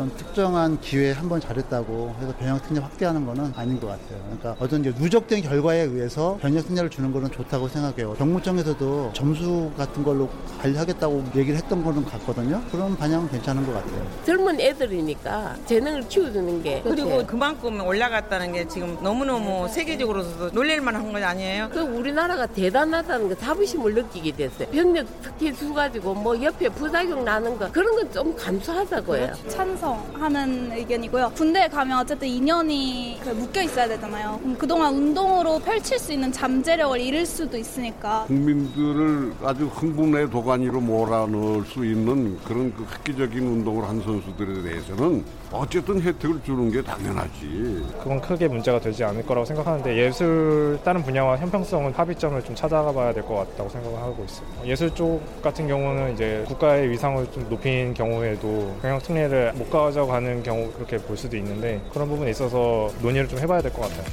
어떤 특정한 기회에 한 번 잘했다고 해서 변형 특례 확대하는 거는 아닌 것 같아요. 그러니까 어떤 이제 누적된 결과에 의해서 변형 특례를 주는 거는 좋다고 생각해요. 경무청에서도 점수 같은 걸로 관리하겠다고 얘기를 했던 거는 같거든요. 그런 반영은 괜찮은 것 같아요. 젊은 애들이니까 재능을 키워주는 게 그리고 그만큼 올라갔다는 게 지금 너무너무 세계적으로서도 놀릴만한 건 아니에요? 그 우리나라가 대단하다는 거 자부심을 느끼게 됐어요. 병력 특히 주 가지고 뭐 옆에 부작용 나는 거 그런 건 좀 감수하자고요. 찬성 하는 의견이고요. 군대에 가면 어쨌든 2년이 묶여 있어야 되잖아요. 그럼 그동안 운동으로 펼칠 수 있는 잠재력을 잃을 수도 있으니까. 국민들을 아주 흥분의 도가니로 몰아넣을 수 있는 그런 그 획기적인 운동을 한 선수들에 대해서는 어쨌든 혜택을 주는 게 당연하지. 그건 크게 문제가 되지 않을 거라고 생각하는데 예술 다른 분야와 형평성은 합의점을 좀 찾아가 봐야 될 것 같다고 생각하고 있어요. 예술 쪽 같은 경우는 이제 국가의 위상을 좀 높인 경우에도 경영 특례를 못 가져가는 경우 그렇게 볼 수도 있는데 그런 부분에 있어서 논의를 좀 해봐야 될 것 같아요.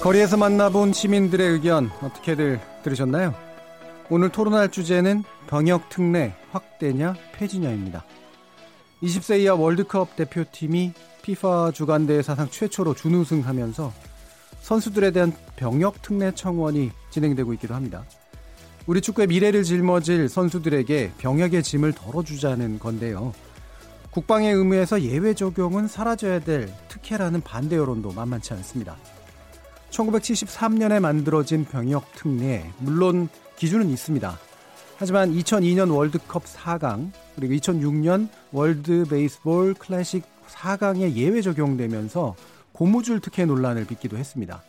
거리에서 만나본 시민들의 의견 어떻게들 들으셨나요? 오늘 토론할 주제는 병역 특례 확대냐 폐지냐입니다. 20세 이하 월드컵 대표팀이 피파 주간대회 사상 최초로 준우승하면서 선수들에 대한 병역 특례 청원이 진행되고 있기도 합니다. 우리 축구의 미래를 짊어질 선수들에게 병역의 짐을 덜어주자는 건데요. 국방의 의무에서 예외 적용은 사라져야 될 특혜라는 반대 여론도 만만치 않습니다. 1973년에 만들어진 병역 특례, 물론 기준은 있습니다. 하지만 2002년 월드컵 4강, 그리고 2006년 월드 베이스볼 클래식 4강에 예외 적용되면서 고무줄 특혜 논란을 빚기도 했습니다.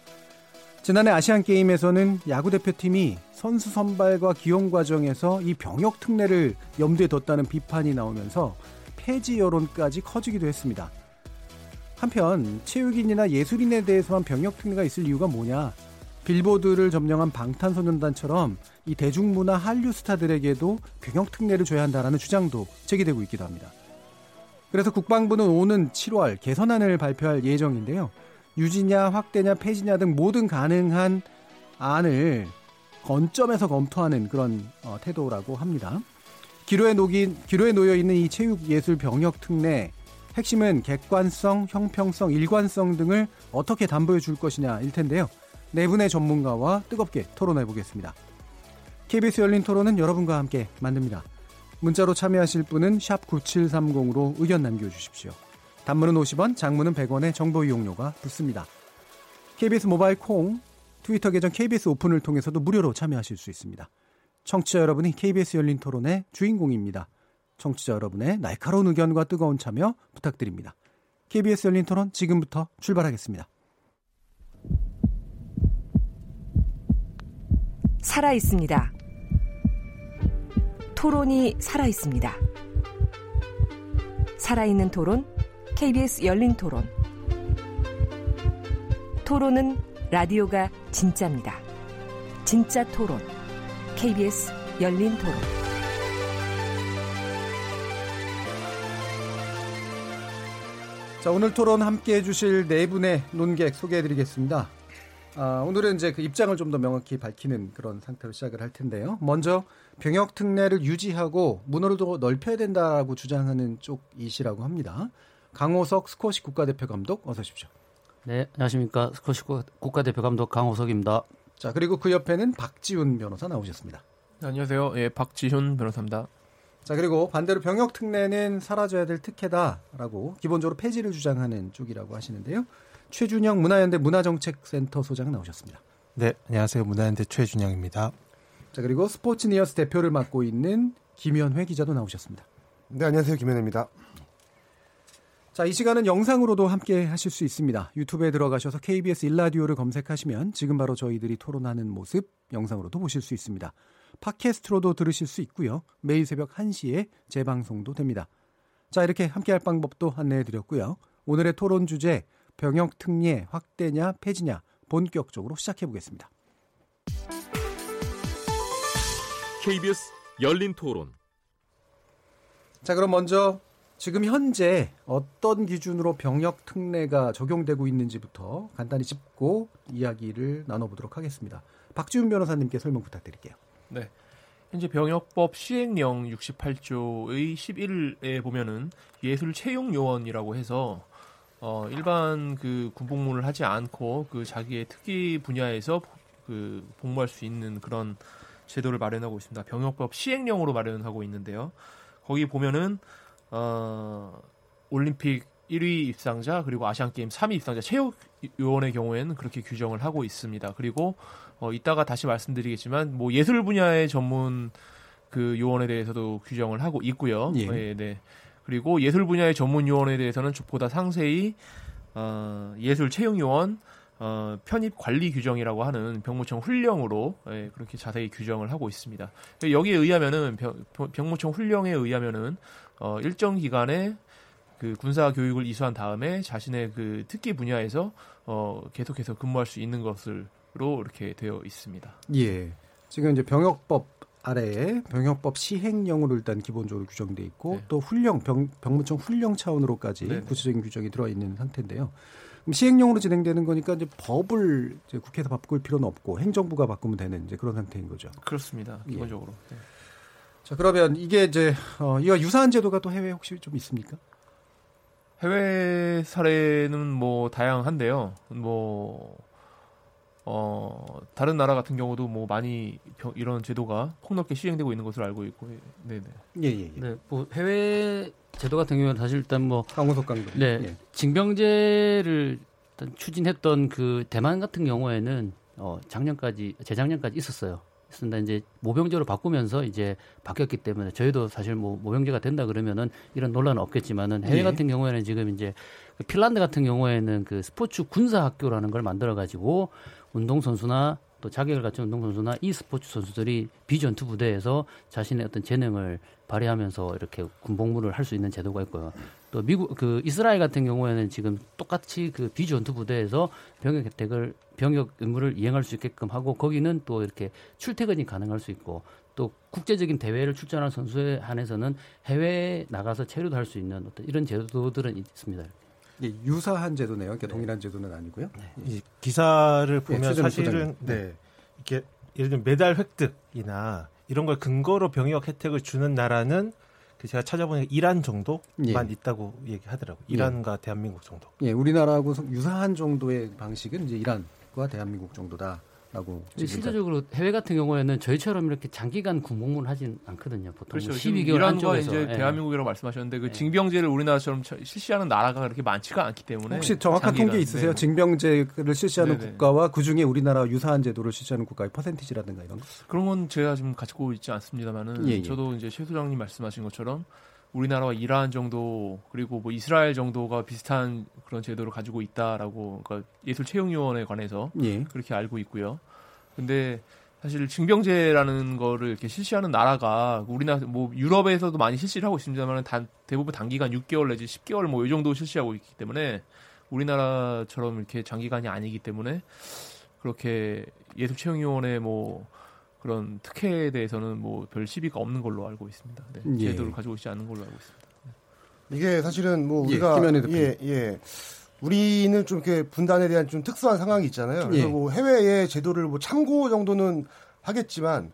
지난해 아시안 게임에서는 야구 대표팀이 선수 선발과 기용 과정에서 이 병역 특례를 염두에 뒀다는 비판이 나오면서 폐지 여론까지 커지기도 했습니다. 한편 체육인이나 예술인에 대해서만 병역 특례가 있을 이유가 뭐냐? 빌보드를 점령한 방탄소년단처럼 이 대중문화 한류 스타들에게도 병역 특례를 줘야 한다라는 주장도 제기되고 있기도 합니다. 그래서 국방부는 오는 7월 개선안을 발표할 예정인데요. 유지냐 확대냐 폐지냐 등 모든 가능한 안을 건점에서 검토하는 그런 어, 태도라고 합니다. 기로에 녹인 기로에 놓여 있는 이 체육 예술 병역 특례 핵심은 객관성, 형평성, 일관성 등을 어떻게 담보해 줄 것이냐일 텐데요. 네 분의 전문가와 뜨겁게 토론해 보겠습니다. KBS 열린 토론은 여러분과 함께 만듭니다. 문자로 참여하실 분은 9730으로 의견 남겨주십시오. 단문은 50원, 장문은 100원의 정보 이용료가 붙습니다. KBS 모바일 콩, 트위터 계정 KBS 오픈을 통해서도 무료로 참여하실 수 있습니다. 청취자 여러분이 KBS 열린 토론의 주인공입니다. 청취자 여러분의 날카로운 의견과 뜨거운 참여 부탁드립니다. KBS 열린 토론 지금부터 출발하겠습니다. 살아 있습니다. 토론이 살아 있습니다. 살아있는 토론, KBS 열린 토론. 토론은 라디오가 진짜입니다. 진짜 토론, KBS 열린 토론. 자, 오늘 토론 함께 해주실 네 분의 논객 소개해드리겠습니다. 아, 오늘은 이제 그 입장을 좀 더 명확히 밝히는 그런 상태로 시작을 할 텐데요. 먼저 병역 특례를 유지하고 문호를 더 넓혀야 된다라고 주장하는 쪽이시라고 합니다. 강호석 스쿼시 국가대표 감독 어서 오십시오. 네, 안녕하십니까. 스쿼시 국가대표 감독 강호석입니다. 자, 그리고 그 옆에는 박지훈 변호사 나오셨습니다. 네, 안녕하세요. 예, 박지훈 변호사입니다. 자, 그리고 반대로 병역 특례는 사라져야 될 특혜다라고 기본적으로 폐지를 주장하는 쪽이라고 하시는데요. 최준영 문화연대 문화정책센터 소장 나오셨습니다. 네, 안녕하세요. 문화연대 최준영입니다. 자, 그리고 스포츠니어스 대표를 맡고 있는 김현회 기자도 나오셨습니다. 네, 안녕하세요. 김현회입니다. 자, 이 시간은 영상으로도 함께 하실 수 있습니다. 유튜브에 들어가셔서 KBS 일라디오를 검색하시면 지금 바로 저희들이 토론하는 모습 영상으로도 보실 수 있습니다. 팟캐스트로도 들으실 수 있고요. 매일 새벽 1시에 재방송도 됩니다. 자, 이렇게 함께 할 방법도 안내해 드렸고요. 오늘의 토론 주제 병역 특례 확대냐 폐지냐 본격적으로 시작해 보겠습니다. KBS 열린 토론 자, 그럼 먼저 지금 현재 어떤 기준으로 병역 특례가 적용되고 있는지부터 간단히 짚고 이야기를 나눠보도록 하겠습니다. 박지훈 변호사님께 설명 부탁드릴게요. 네. 현재 병역법 시행령 68조의 11에 보면은 예술 채용 요원이라고 해서 어 일반 그 군복무를 하지 않고 그 자기의 특기 분야에서 그 복무할 수 있는 그런 제도를 마련하고 있습니다. 병역법 시행령으로 마련하고 있는데요. 거기 보면은 어 올림픽 1위 입상자 그리고 아시안 게임 3위 입상자 체육 요원의 경우에는 그렇게 규정을 하고 있습니다. 그리고 어 이따가 다시 말씀드리겠지만 뭐 예술 분야의 전문 그 요원에 대해서도 규정을 하고 있고요. 예. 네, 네. 그리고 예술 분야의 전문 요원에 대해서는 보다 상세히 어 예술 채용 요원 어, 편입 관리 규정이라고 하는 병무청 훈령으로 예, 그렇게 자세히 규정을 하고 있습니다. 여기에 의하면은 병, 병무청 훈령에 의하면은 어, 일정 기간에 그 군사 교육을 이수한 다음에 자신의 그 특기 분야에서 어, 계속해서 근무할 수 있는 것으로 이렇게 되어 있습니다. 예. 지금 이제 병역법 아래에 병역법 시행령으로 일단 기본적으로 규정돼 있고 네. 또 훈령 병, 병무청 훈령 차원으로까지 네네. 구체적인 규정이 들어와 있는 상태인데요. 그럼 시행령으로 진행되는 거니까 이제 법을 이제 국회에서 바꿀 필요는 없고 행정부가 바꾸면 되는 이제 그런 상태인 거죠. 그렇습니다. 예. 기본적으로. 네. 자 그러면 이게 이제 어, 이와 유사한 제도가 또 해외에 혹시 좀 있습니까? 해외 사례는 뭐 다양한데요. 뭐 어, 다른 나라 같은 경우도 뭐 많이 병- 이런 제도가 폭넓게 시행되고 있는 것으로 알고 있고, 네, 네. 예, 예, 예. 네, 뭐 해외 제도 같은 경우는 사실 일단 뭐 강호석 강도. 네, 예. 징병제를 일단 추진했던 그 대만 같은 경우에는 어 작년까지 재작년까지 있었어요. 있었는데 이제 모병제로 바꾸면서 이제 바뀌었기 때문에 저희도 사실 뭐 모병제가 된다 그러면은 이런 논란은 없겠지만은 해외 예. 같은 경우에는 지금 이제 그 핀란드 같은 경우에는 그 스포츠 군사 학교라는 걸 만들어 가지고 운동 선수나 또 자격을 갖춘 운동 선수나 이 스포츠 선수들이 비전투 부대에서 자신의 어떤 재능을 발휘하면서 이렇게 군복무를 할 수 있는 제도가 있고요. 또 미국 그 이스라엘 같은 경우에는 지금 똑같이 그 비전투 부대에서 병역 혜택을 병역 의무를 이행할 수 있게끔 하고 거기는 또 이렇게 출퇴근이 가능할 수 있고 또 국제적인 대회를 출전한 선수에 한해서는 해외에 나가서 체류도 할 수 있는 어떤 이런 제도들은 있습니다. 예, 유사한 제도네요. 그러니까 동일한 제도는 아니고요. 이 기사를 보면 최재형 사실은 소장님. 네. 이게 예를 들면 메달 획득이나 이런 걸 근거로 병역 혜택을 주는 나라는 그 제가 찾아보니까 이란 정도만 예. 있다고 얘기하더라고요. 이란과 대한민국 정도. 예, 우리나라하고 유사한 정도의 방식은 이제 이란과 대한민국 정도다 라고. 지금 실제적으로 해외 같은 경우에는 저희처럼 이렇게 장기간 군복무를 하진 않거든요. 보통 그렇죠. 뭐 지금 12개월 이란과 안쪽에서 이제 예. 대한민국이라고 말씀하셨는데 그 징병제를 우리나라처럼 처- 실시하는 나라가 그렇게 많지가 않기 때문에 혹시 정확한 장기간, 통계 있으세요? 네. 징병제를 실시하는 네네. 국가와 그 중에 우리나라 유사한 제도를 실시하는 국가의 퍼센티지라든가 이런 거? 그런 건 제가 지금 가지고 있지 않습니다만은 예, 예. 저도 이제 최 소장님 말씀하신 것처럼 우리나라와 이란 정도 그리고 뭐 이스라엘 정도가 비슷한 그런 제도를 가지고 있다라고 그러니까 예술 채용위원회 관해서 예. 그렇게 알고 있고요. 근데 사실 징병제라는 거를 이렇게 실시하는 나라가 우리나라 뭐 유럽에서도 많이 실시를 하고 있습니다만 단 대부분 단기간 6개월 내지 10개월 뭐 이 정도 실시하고 있기 때문에 우리나라처럼 이렇게 장기간이 아니기 때문에 그렇게 예술 채용위원회 뭐 그런 특혜에 대해서는 뭐 별 시비가 없는 걸로 알고 있습니다. 네, 예. 제도를 가지고 있지 않은 걸로 알고 있습니다. 이게 사실은 뭐 예, 우리가 김현애 대표님. 예, 예. 우리는 좀 이렇게 분단에 대한 좀 특수한 상황이 있잖아요. 그래서 예. 뭐 해외의 제도를 뭐 참고 정도는 하겠지만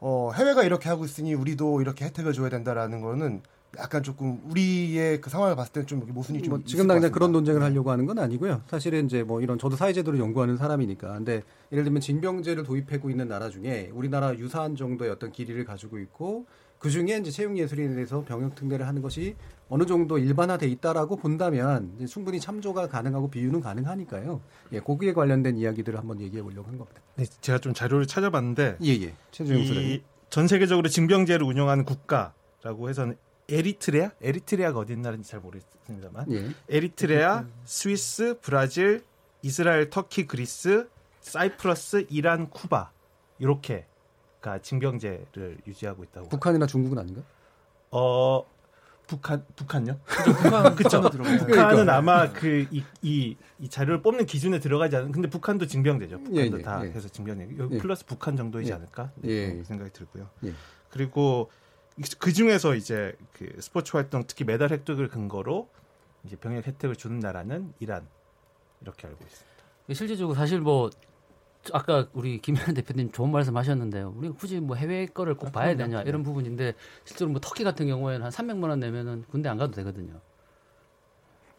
어, 해외가 이렇게 하고 있으니 우리도 이렇게 혜택을 줘야 된다라는 거는 약간 조금 우리의 그 상황을 봤을 때는 좀 모순이 좀 뭐 지금 것 당장 같습니다. 그런 논쟁을 하려고 하는 건 아니고요. 사실은 이제 뭐 이런 저도 사회제도를 연구하는 사람이니까. 근데 예를 들면 징병제를 도입하고 있는 나라 중에 우리나라 유사한 정도의 어떤 길이를 가지고 있고 그 중에 이제 채용 예술인에 대해서 병역 특례를 하는 것이 어느 정도 일반화돼 있다라고 본다면 이제 충분히 참조가 가능하고 비유는 가능하니까요. 예, 거기에 관련된 이야기들을 한번 얘기해 보려고 한 겁니다. 네, 제가 좀 자료를 찾아봤는데 예, 예. 이전 세계적으로 징병제를 운영하는 국가라고 해서는 에리트레아? 에리트레아가 어디 나라인지 잘 모르겠습니다만 예. 에리트레아, 스위스, 브라질, 이스라엘, 터키, 그리스, 사이프러스, 이란, 쿠바 이렇게가 징병제를 유지하고 있다고. 북한이나 중국은 아닌가? 어 북한 북한요? 북한 그쵸. 북한은 그러니까. 아마 그 이 이 이 자료를 뽑는 기준에 들어가지 않은. 근데 북한도 징병제죠. 북한도 예, 예, 다 예. 해서 징병제. 예. 플러스 북한 정도이지 예. 않을까? 예. 네, 생각이 들고요. 예. 그리고 그 중에서 이제 그 스포츠 활동 특히 메달 획득을 근거로 이제 병역 혜택을 주는 나라는 이란 이렇게 알고 있습니다. 실질적으로 사실 뭐 아까 우리 김현 대표님 좋은 말씀 하셨는데요. 우리가 굳이 뭐 해외 거를 꼭 봐야 되냐 이런 부분인데 실제로 뭐 터키 같은 경우에는 한 300만 원 내면은 군대 안 가도 되거든요.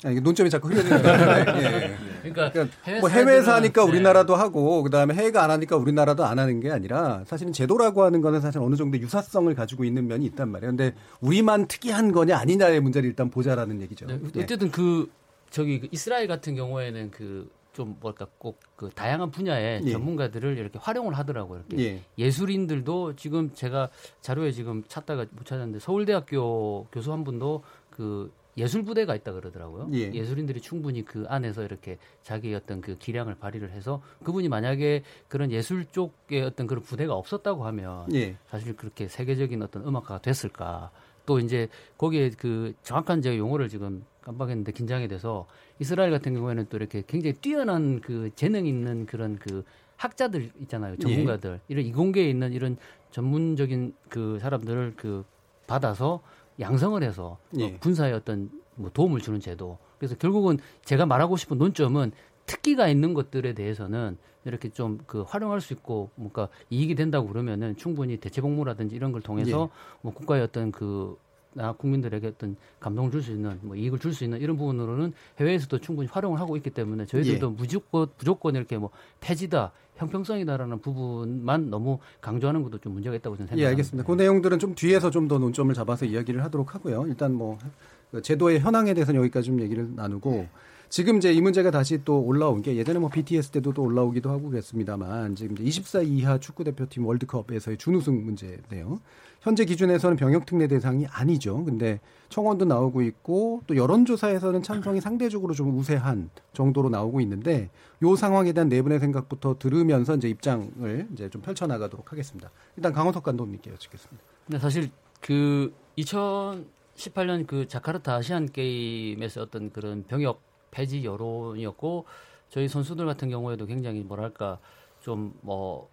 아니, 논점이 자꾸 흐려지는 거예요. 예. 그러니까, 해외 뭐 해외에서 하니까 네. 우리나라도 하고 그다음에 해외가 안 하니까 우리나라도 안 하는 게 아니라 사실은 제도라고 하는 거는 사실 어느 정도 유사성을 가지고 있는 면이 있단 말이에요. 근데 우리만 특이한 거냐 아니냐의 문제를 일단 보자라는 얘기죠. 네, 예. 어쨌든 그 저기 그 이스라엘 같은 경우에는 그좀 뭐랄까 꼭 그 다양한 분야의 예. 전문가들을 이렇게 활용을 하더라고요. 이렇게 예. 예술인들도 지금 제가 자료에 지금 찾다가 못 찾았는데 서울대학교 교수 한 분도 그 예술 부대가 있다 그러더라고요. 예. 예술인들이 충분히 그 안에서 이렇게 자기의 어떤 그 기량을 발휘를 해서 그분이 만약에 그런 예술 쪽의 어떤 그런 부대가 없었다고 하면 예. 사실 그렇게 세계적인 어떤 음악가가 됐을까? 또 이제 거기에 그 정확한 제가 용어를 지금 깜빡했는데 긴장이 돼서 이스라엘 같은 경우에는 또 이렇게 굉장히 뛰어난 그 재능 있는 그런 그 학자들 있잖아요. 전문가들. 이런 이공계에 있는 이런 전문적인 그 사람들을 그 받아서 양성을 해서 예. 어, 군사에 어떤 뭐 도움을 주는 제도. 그래서 결국은 제가 말하고 싶은 논점은 특기가 있는 것들에 대해서는 이렇게 좀 그 활용할 수 있고 뭔가 이익이 된다고 그러면은 충분히 대체복무라든지 이런 걸 통해서 뭐 국가의 어떤 그 나 국민들에게 어떤 감동을 줄 수 있는 뭐 이익을 줄 수 있는 이런 부분으로는 해외에서도 충분히 활용을 하고 있기 때문에 저희들도 예. 무조건 무조건 이렇게 뭐 폐지다 형평성이다라는 부분만 너무 강조하는 것도 좀 문제가 있다고 저는 생각합니다. 예, 알겠습니다. 그 내용들은 좀 뒤에서 좀 더 논점을 잡아서 이야기를 하도록 하고요. 일단 뭐그 제도의 현황에 대해서는 여기까지 좀 얘기를 나누고 지금 이제 이 문제가 다시 또 올라온 게 예전에 뭐 BTS 때도 또 올라오기도 하고 그랬습니다만 지금 이제 24 이하 축구 대표팀 월드컵에서의 준우승 문제인데요. 현재 기준에서는 병역 특례 대상이 아니죠. 근데 청원도 나오고 있고 또 여론조사에서는 찬성이 상대적으로 좀 우세한 정도로 나오고 있는데 요 상황에 대한 네 분의 생각부터 들으면서 이제 입장을 이제 좀 펼쳐 나가도록 하겠습니다. 일단 강원석 감독님께 여쭙겠습니다. 근데 사실 그 2018년 그 자카르타 아시안 게임에서 어떤 그런 병역 폐지 여론이었고 저희 선수들 같은 경우에도 굉장히 뭐랄까 좀뭐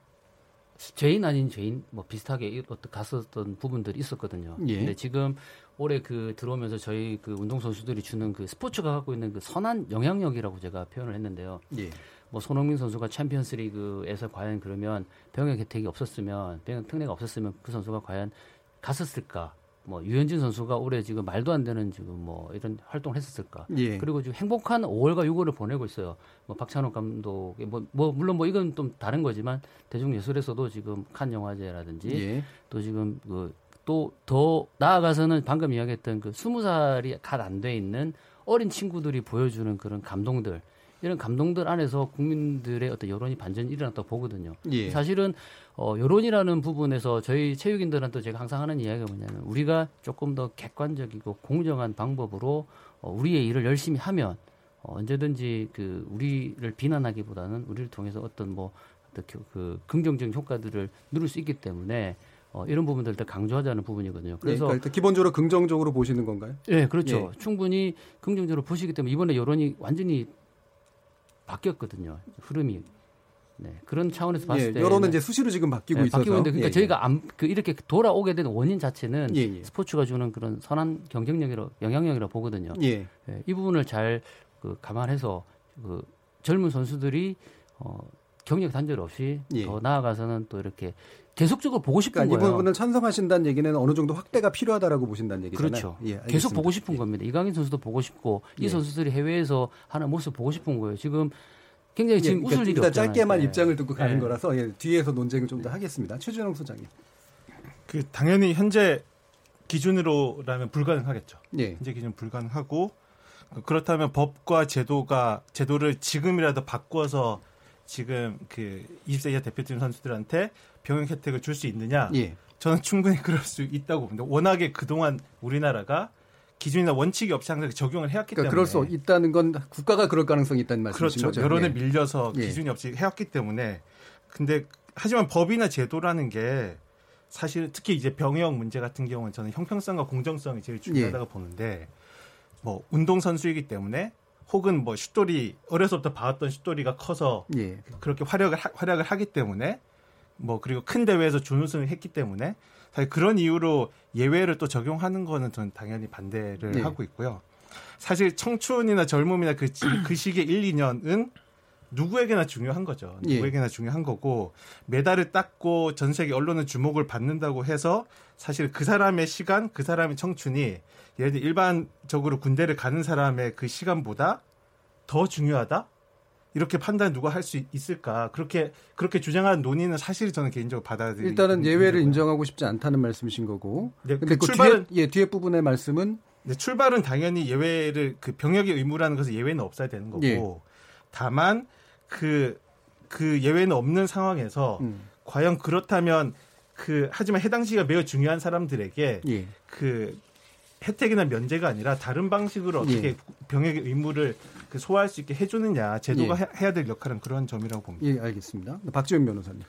죄인 아닌 죄인 뭐 비슷하게 갔었던 부분들이 있었거든요. 예. 근데 지금 올해 그 들어오면서 저희 그 운동 선수들이 주는 그 스포츠가 갖고 있는 그 선한 영향력이라고 제가 표현을 했는데요. 예. 뭐 손흥민 선수가 챔피언스 리그에서 과연 그러면 병역 혜택이 없었으면 병역 특례가 없었으면 그 선수가 과연 갔었을까? 뭐 유현진 선수가 올해 지금 말도 안 되는 지금 뭐 이런 활동을 했었을까? 예. 그리고 지금 행복한 5월과 6월을 보내고 있어요. 뭐 박찬호 감독 뭐, 뭐 물론 뭐 이건 좀 다른 거지만 대중 예술에서도 지금 칸 영화제라든지 예. 또 지금 그 또 더 나아가서는 방금 이야기했던 그 스무 살이 갓 안 돼 있는 어린 친구들이 보여주는 그런 감동들 이런 감동들 안에서 국민들의 어떤 여론이 반전이 일어났다고 보거든요. 예. 사실은 어, 여론이라는 부분에서 저희 체육인들한테 제가 항상 하는 이야기가 뭐냐면 우리가 조금 더 객관적이고 공정한 방법으로 어, 우리의 일을 열심히 하면 어, 언제든지 그 우리를 비난하기보다는 우리를 통해서 어떤 뭐 어떤 그- 그 긍정적인 효과들을 누릴 수 있기 때문에 어, 이런 부분들을 더 강조하자는 부분이거든요. 그래서 그래서 일단 기본적으로 긍정적으로 보시는 건가요? 예, 그렇죠. 충분히 긍정적으로 보시기 때문에 이번에 여론이 완전히 바뀌었거든요. 흐름이. 네, 그런 차원에서 봤을 예, 때 여론은 이제 수시로 지금 바뀌고 네, 있어서 바뀌고 있는데 그러니까 예, 예. 저희가 안, 그 이렇게 돌아오게 된 원인 자체는 예, 예. 스포츠가 주는 그런 선한 경쟁력이라 영향력이라 보거든요. 예. 예, 이 부분을 잘 그 감안해서 그 젊은 선수들이 어, 경력 단절 없이 예. 더 나아가서는 또 이렇게 계속적으로 보고 싶은 그러니까 이 거예요. 부분을 찬성하신다는 얘기는 어느 정도 확대가 필요하다고 보신다는 얘기잖아요. 그렇죠. 예, 계속 알겠습니다. 보고 싶은 겁니다. 이강인 선수도 보고 싶고 이 예. 선수들이 해외에서 하는 모습 보고 싶은 거예요. 지금 굉장히 지금 예, 웃을 그러니까 일이 일단 없잖아요. 짧게만 예. 입장을 듣고 가는 예. 거라서 예, 뒤에서 논쟁을 좀 더 하겠습니다. 최준영 소장님. 그 당연히 현재 기준으로라면 불가능하겠죠. 예. 현재 기준 불가능하고 그렇다면 법과 제도가 제도를 지금이라도 바꿔서 지금 그 20세 이하 대표팀 선수들한테 병역 혜택을 줄 수 있느냐? 예. 저는 충분히 그럴 수 있다고 봅니다. 워낙에 그동안 우리나라가 기준이나 원칙이 없이 항상 적용을 해왔기 그러니까 때문에 그럴 수 있다는 건 국가가 그럴 가능성이 있다는 말씀이신 그렇죠. 거죠. 여론에 예. 밀려서 예. 기준이 없이 해왔기 때문에 근데 하지만 법이나 제도라는 게 사실 특히 이제 병역 문제 같은 경우는 저는 형평성과 공정성이 제일 중요하다고 예. 보는데 뭐 운동 선수이기 때문에 혹은 뭐 슛돌이 어려서부터 봐왔던 슛돌이가 커서 예. 그렇게 활약을 하, 활약을 하기 때문에 뭐 그리고 큰 대회에서 준우승을 했기 때문에 사실 그런 이유로 예외를 또 적용하는 거는 저는 당연히 반대를 네. 하고 있고요. 사실 청춘이나 젊음이나 그, 지- 그 시기의 1, 2년은 누구에게나 중요한 거죠. 예. 누구에게나 중요한 거고 메달을 땄고 전 세계 언론의 주목을 받는다고 해서 사실 그 사람의 시간, 그 사람의 청춘이 예를 들어 일반적으로 군대를 가는 사람의 그 시간보다 더 중요하다? 이렇게 판단 누가 할 수 있을까? 그렇게 그렇게 주장하는 논의는 사실 저는 개인적으로 받아들이 일단은 예외를 인정하고 싶지 않다는 말씀이신 거고. 네, 근데 그그 출발은- 뒤에 예, 뒤에 부분의 말씀은 네, 출발은 당연히 예외를 그 병역의 의무라는 것은 예외는 없어야 되는 거고 예. 다만 그 그 예외는 없는 상황에서 음. 과연 그렇다면 그 하지만 해당 시기가 매우 중요한 사람들에게 예. 그 혜택이나 면제가 아니라 다른 방식으로 어떻게 예. 병역의 의무를 그 소화할 수 있게 해주느냐 제도가 예. 해- 해야 될 역할은 그런 점이라고 봅니다. 예, 알겠습니다. 박지원 변호사님.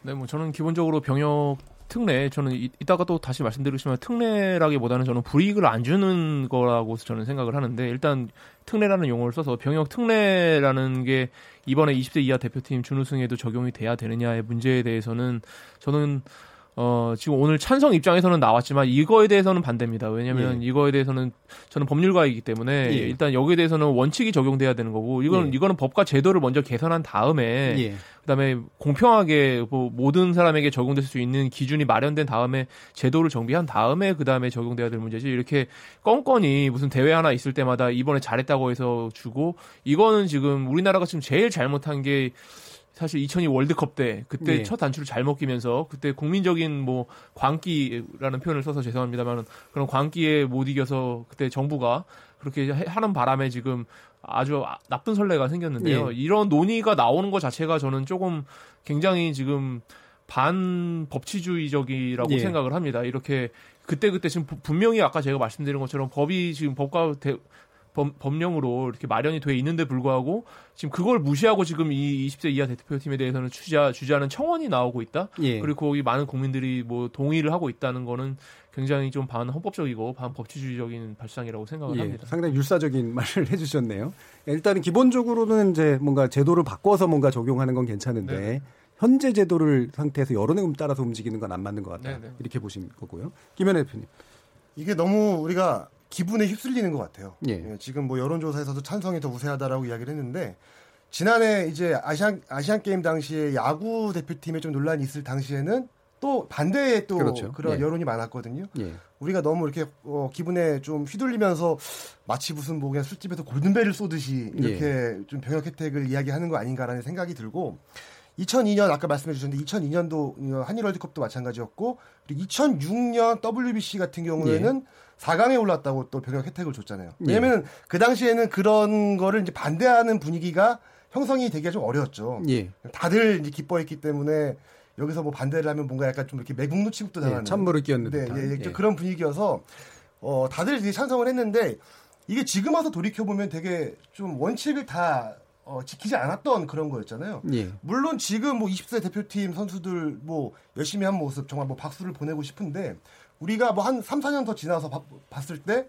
네, 뭐 저는 기본적으로 병역 특례 저는 이, 이따가 또 다시 말씀드리겠지만 특례라기보다는 저는 불이익을 안 주는 거라고 저는 생각을 하는데 일단 특례라는 용어를 써서 병역 특례라는 게 이번에 20세 이하 대표팀 준우승에도 적용이 돼야 되느냐의 문제에 대해서는 저는 어, 지금 오늘 찬성 입장에서는 나왔지만 이거에 대해서는 반대입니다. 왜냐하면 예. 이거에 대해서는 저는 법률가이기 때문에 예. 일단 여기에 대해서는 원칙이 적용돼야 되는 거고 이건 예. 이거는 법과 제도를 먼저 개선한 다음에 예. 그다음에 공평하게 뭐 모든 사람에게 적용될 수 있는 기준이 마련된 다음에 제도를 정비한 다음에 그다음에 적용돼야 될 문제지 이렇게 껌껌이 무슨 대회 하나 있을 때마다 이번에 잘했다고 해서 주고 이거는 지금 우리나라가 지금 제일 잘못한 게 사실 2002 월드컵 때 그때 예. 첫 단추를 잘못 끼면서 그때 국민적인 뭐 광기라는 표현을 써서 죄송합니다만 그런 광기에 못 이겨서 그때 정부가 그렇게 해- 하는 바람에 지금 아주 아- 나쁜 선례가 생겼는데요. 예. 이런 논의가 나오는 것 자체가 저는 조금 굉장히 지금 반법치주의적이라고 예. 생각을 합니다. 이렇게 그때그때 지금 부- 분명히 아까 제가 말씀드린 것처럼 법이 지금 법과 대- 법, 법령으로 이렇게 마련이 돼 있는데 불구하고 지금 그걸 무시하고 지금 이 20세 이하 대표팀에 대해서는 주자, 주자는 청원이 나오고 있다. 예. 그리고 거기 많은 국민들이 뭐 동의를 하고 있다는 거는 굉장히 좀 반헌법적이고 반법치주의적인 발상이라고 생각을 예, 합니다. 상당히 율사적인 말을 해주셨네요. 일단은 기본적으로는 이제 뭔가 제도를 바꿔서 뭔가 적용하는 건 괜찮은데 네. 현재 제도를 상태에서 여론에 따라서 움직이는 건 안 맞는 것 같다. 네, 네. 이렇게 보신 거고요. 김현애 대표님. 이게 너무 우리가 기분에 휩쓸리는 것 같아요. 예. 예, 지금 뭐 여론조사에서도 찬성이 더 우세하다라고 이야기를 했는데 지난해 이제 아시안 아시안 게임 당시에 야구 대표팀에 좀 논란이 있을 당시에는 또 반대의 또 그렇죠. 그런 예. 여론이 많았거든요. 예. 우리가 너무 이렇게 어, 기분에 좀 휘둘리면서 마치 무슨 뭐 그냥 술집에서 골든벨을 쏘듯이 이렇게 예. 좀 병역 혜택을 이야기하는 거 아닌가라는 생각이 들고 2002년 아까 말씀해 주셨는데 2002년도 한일 월드컵도 마찬가지였고 그리고 2006년 WBC 같은 경우에는 4강에 올랐다고 또 병역 혜택을 줬잖아요. 예. 왜냐면 그 당시에는 그런 거를 이제 반대하는 분위기가 형성이 되기가 좀 어려웠죠. 예. 다들 이제 기뻐했기 때문에 여기서 뭐 반대를 하면 뭔가 약간 좀 이렇게 매국노 취급도 예, 당하는 찬물을 끼얹는 네. 예, 예, 좀 예. 그런 분위기여서 어, 다들 이제 찬성을 했는데 이게 지금 와서 돌이켜 보면 되게 좀 원칙을 다 어, 지키지 않았던 그런 거였잖아요. 예. 물론 지금 뭐 20세 대표팀 선수들 뭐 열심히 한 모습 정말 뭐 박수를 보내고 싶은데 우리가 뭐 한 3, 4년 더 지나서 봐- 봤을 때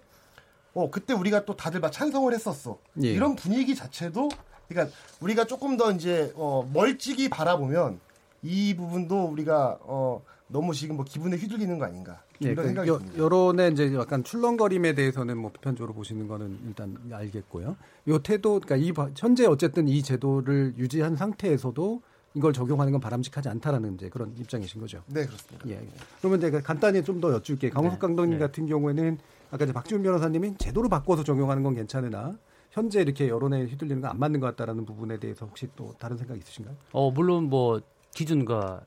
어, 그때 우리가 또 다들 막 찬성을 했었어. 예. 이런 분위기 자체도 그러니까 우리가 조금 더 이제 어, 멀찍이 바라보면 이 부분도 우리가 어, 너무 지금 뭐 기분에 휘둘리는 거 아닌가 예, 이런 그 생각이 여, 듭니다. 여론의 이제 약간 출렁거림에 대해서는 뭐 비판적으로 보시는 거는 일단 알겠고요. 요 태도, 그러니까 이 바- 현재 어쨌든 이 제도를 유지한 상태에서도 이걸 적용하는 건 바람직하지 않다라는 이제 그런 입장이신 거죠. 네 그렇습니다. 예. 그러면 제가 간단히 좀 더 여쭐게. 강호석 강동님 같은 경우에는 아까 이제 박지훈 변호사님이 제도를 바꿔서 적용하는 건 괜찮으나 현재 이렇게 여론에 휘둘리는 건 안 맞는 것 같다라는 부분에 대해서 혹시 또 다른 생각 있으신가요? 어, 물론 뭐 기준과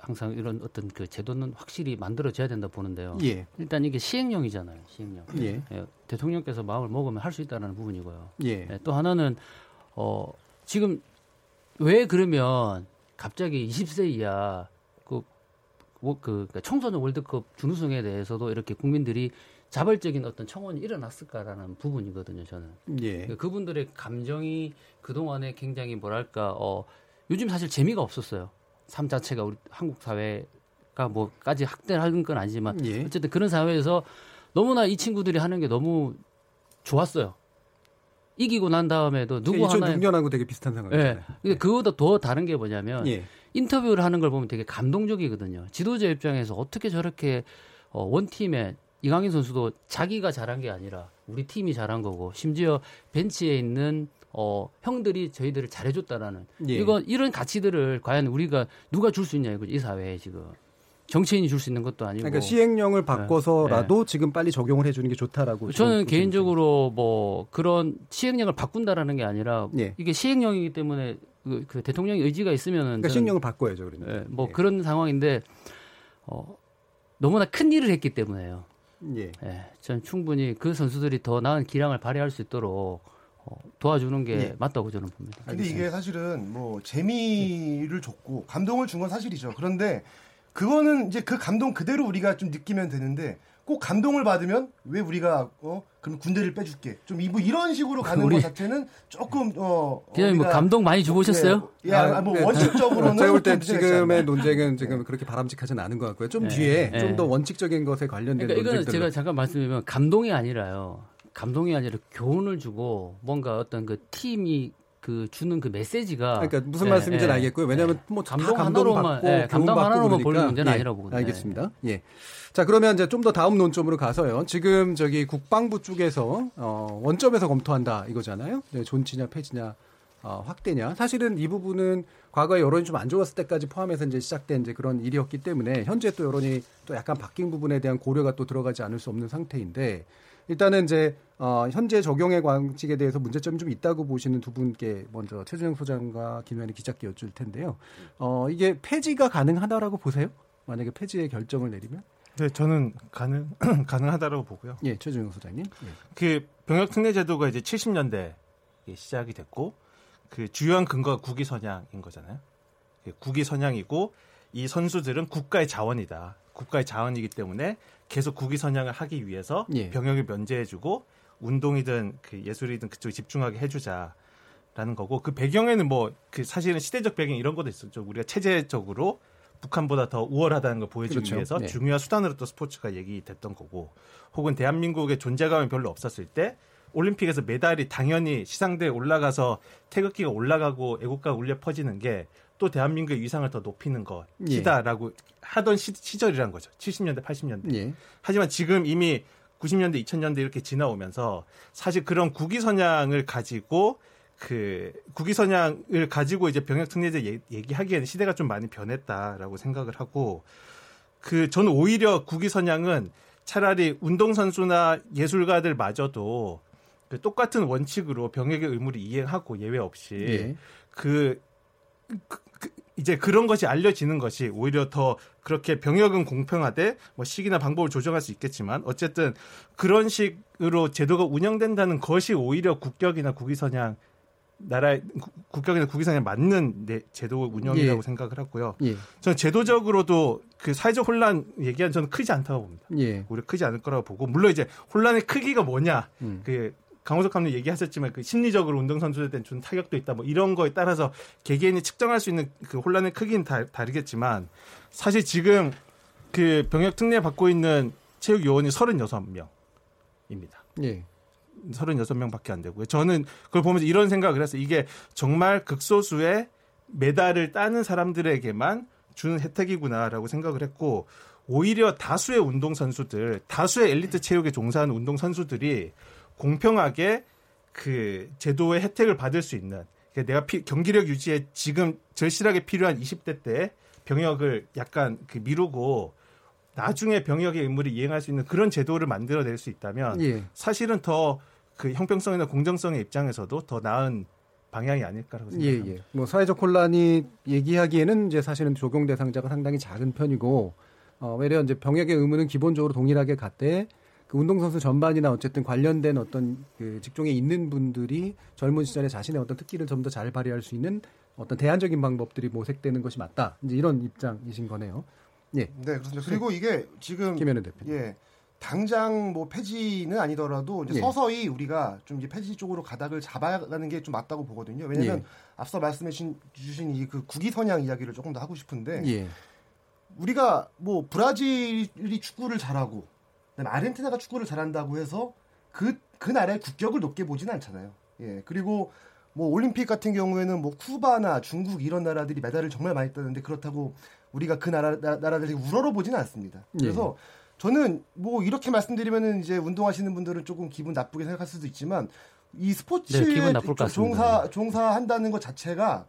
항상 이런 어떤 그 제도는 확실히 만들어져야 된다 보는데요. 예. 일단 이게 시행령이잖아요. 시행령. 예. 대통령께서 마음을 먹으면 할 수 있다는 부분이고요. 예. 예, 또 하나는 어 지금 왜 그러면 갑자기 20세 이하 그, 뭐, 그 그러니까 청소년 월드컵 준우승에 대해서도 이렇게 국민들이 자발적인 어떤 청원이 일어났을까라는 부분이거든요. 저는 예. 그 그분들의 감정이 그 동안에 굉장히 뭐랄까 어 요즘 사실 재미가 없었어요. 삶 자체가 우리 한국 사회가 뭐까지 학대하는 건 아니지만 예. 어쨌든 그런 사회에서 너무나 이 친구들이 하는 게 너무 좋았어요. 이기고 난 다음에도 누구 하나 2006년하고 되게 비슷한 상황이잖아요. 예. 근데 그거보다 더 다른 게 뭐냐면 예. 인터뷰를 하는 걸 보면 되게 감동적이거든요. 지도자 입장에서 어떻게 저렇게 어, 원팀에 이강인 선수도 자기가 잘한 게 아니라 우리 팀이 잘한 거고 심지어 벤치에 있는 어, 형들이 저희들을 잘해줬다라는 예. 이거 이런 가치들을 과연 우리가 누가 줄 수 있냐 이거 이 사회에 지금 정치인이 줄 수 있는 것도 아니고 그러니까 시행령을 바꿔서라도 지금 빨리 적용을 해주는 게 좋다라고. 저는 개인적으로 뭐 그런 시행령을 바꾼다라는 게 아니라 예. 이게 시행령이기 때문에 그, 그 대통령의 의지가 있으면은 그러니까 시행령을 바꿔야죠. 그러니까. 예, 뭐 그런 상황인데 어, 너무나 큰 일을 했기 때문에요. 예. 전 충분히 그 선수들이 더 나은 기량을 발휘할 수 있도록 어, 도와주는 게 예. 맞다고 저는 봅니다. 근데 이게 사실은 뭐 재미를 줬고 감동을 준 건 사실이죠. 그런데 그거는 이제 그 감동 그대로 우리가 좀 느끼면 되는데 꼭 감동을 받으면 왜 우리가 어 그럼 군대를 빼줄게 좀 이부 이런 식으로 가는 우리- 것 자체는 조금 어 기자님 뭐 감동 많이 주보셨어요? 예, 예, 아, 뭐 네. 원칙적으로는 제가 볼때좀 문제가 지금의. 논쟁은 지금 그렇게 바람직하지는 않은 것 같고요. 좀 네. 뒤에 네. 좀더 원칙적인 것에 관련된 그러니까 이거는 제가 잠깐 말씀드리면 감동이 아니라요. 감동이 아니라 교훈을 주고 뭔가 어떤 그 팀이 그 주는 그 메시지가 그러니까 무슨 예, 말씀인지는 예. 알겠고요. 왜냐하면 뭐다 감동 감동 하나로만 받고 예, 감동 교훈받고 하나로만 그러니까. 보는 문제는 예, 아니라고 보거든요. 알겠습니다. 예. 자 그러면 이제 좀 더 다음 논점으로 가서요. 지금 저기 국방부 쪽에서 어, 원점에서 검토한다 이거잖아요. 네, 존치냐 폐지냐 어, 확대냐. 사실은 이 부분은 과거에 여론이 좀 안 좋았을 때까지 포함해서 이제 시작된 이제 그런 일이었기 때문에 현재 또 여론이 또 약간 바뀐 부분에 대한 고려가 또 들어가지 않을 수 없는 상태인데 일단은 이제 어, 현재 적용의 방식에 대해서 문제점이 좀 있다고 보시는 두 분께 먼저 최준영 소장과 김현희 기자께 여쭐 텐데요. 어, 이게 폐지가 가능하다라고 보세요? 만약에 폐지의 결정을 내리면? 네, 저는 가능 가능하다라고 보고요. 예, 최준영 소장님. 예. 그 병역 특례 제도가 이제 70년대에 시작이 됐고 그 주요한 근거가 국위 선양인 거잖아요. 그 국위 선양이고 이 선수들은 국가의 자원이다. 국가의 자원이기 때문에 계속 국위 선양을 하기 위해서 예. 병역을 면제해주고 운동이든 그 예술이든 그쪽에 집중하게 해주자 라는 거고 그 배경에는 뭐 그 사실은 시대적 배경 이런 것도 있었죠. 우리가 체제적으로 북한보다 더 우월하다는 걸 보여주기 그렇죠. 위해서 네. 중요한 수단으로 또 스포츠가 얘기됐던 거고 혹은 대한민국의 존재감이 별로 없었을 때 올림픽에서 메달이 당연히 시상대에 올라가서 태극기가 올라가고 애국가가 울려 퍼지는 게 또 대한민국의 위상을 더 높이는 것이다라고 하던 시, 시절이란 거죠. 70년대, 80년대. 예. 하지만 지금 이미 90년대, 2000년대 이렇게 지나오면서 사실 그런 국위 선양을 가지고 그 국위 선양을 가지고 이제 병역 특례제 얘- 얘기하기에는 시대가 좀 많이 변했다라고 생각을 하고 그 저는 오히려 국위 선양은 차라리 운동 선수나 예술가들 마저도 그 똑같은 원칙으로 병역의 의무를 이행하고 예외 없이 예. 그, 그- 그- 이제 그런 것이 알려지는 것이 오히려 더 그렇게 병역은 공평하되 뭐 시기나 방법을 조정할 수 있겠지만 어쨌든 그런 식으로 제도가 운영된다는 것이 오히려 국격이나 국위선양 나라의 국- 국격이나 국위선양 맞는 내 제도 운영이라고 예. 생각을 하고요. 예. 저는 제도적으로도 그 사회적 혼란 얘기한 저는 크지 않다고 봅니다. 예. 오히려 크지 않을 거라고 보고 물론 이제 혼란의 크기가 뭐냐 음. 그 강호석 감독 얘기하셨지만 그 심리적으로 운동 선수들한테 준 타격도 있다 뭐 이런 거에 따라서 개개인이 측정할 수 있는 그 혼란의 크기는 다, 다르겠지만 사실 지금 그 병역 특례 받고 있는 체육 요원이 36명입니다. 예. 36명밖에 안 되고요. 저는 그걸 보면서 이런 생각을 했어요. 이게 정말 극소수의 메달을 따는 사람들에게만 주는 혜택이구나라고 생각을 했고 오히려 다수의 운동 선수들, 다수의 엘리트 체육에 종사하는 운동 선수들이 공평하게 그 제도의 혜택을 받을 수 있는 그러니까 내가 피- 경기력 유지에 지금 절실하게 필요한 20대 때 병역을 약간 그 미루고 나중에 병역의 의무를 이행할 수 있는 그런 제도를 만들어낼 수 있다면 예. 사실은 더 그 형평성이나 공정성의 입장에서도 더 나은 방향이 아닐까라고 예, 생각합니다. 예. 뭐 사회적 혼란이 얘기하기에는 이제 사실은 적용 대상자가 상당히 작은 편이고 어, 외려 이제 병역의 의무는 기본적으로 동일하게 갔대 그 운동선수 전반이나 어쨌든 관련된 어떤 그 직종에 있는 분들이 젊은 시절에 자신의 어떤 특기를 좀 더 잘 발휘할 수 있는 어떤 대안적인 방법들이 모색되는 것이 맞다. 이제 이런 입장이신 거네요. 예. 네, 그렇습니다. 그리고 이게 지금 김현우 대표님. 예. 당장 뭐 폐지는 아니더라도 이제 예. 서서히 우리가 좀 이제 폐지 쪽으로 가닥을 잡아가는 게 좀 맞다고 보거든요. 왜냐하면 예. 앞서 말씀해 주신, 주신 이그 국위 선양 이야기를 조금 더 하고 싶은데 예. 우리가 뭐 브라질이 축구를 잘하고 그다음에 아르헨티나가 축구를 잘한다고 해서 그, 그 나라의 국격을 높게 보지는 않잖아요. 예. 그리고 뭐 올림픽 같은 경우에는 뭐 쿠바나 중국 이런 나라들이 메달을 정말 많이 따는데 그렇다고 우리가 그 나라 나, 나라들이 우러러 보지는 않습니다. 그래서 저는 뭐 이렇게 말씀드리면은 이제 운동하시는 분들은 조금 기분 나쁘게 생각할 수도 있지만 이 스포츠에 네. 종사 종사한다는 것 자체가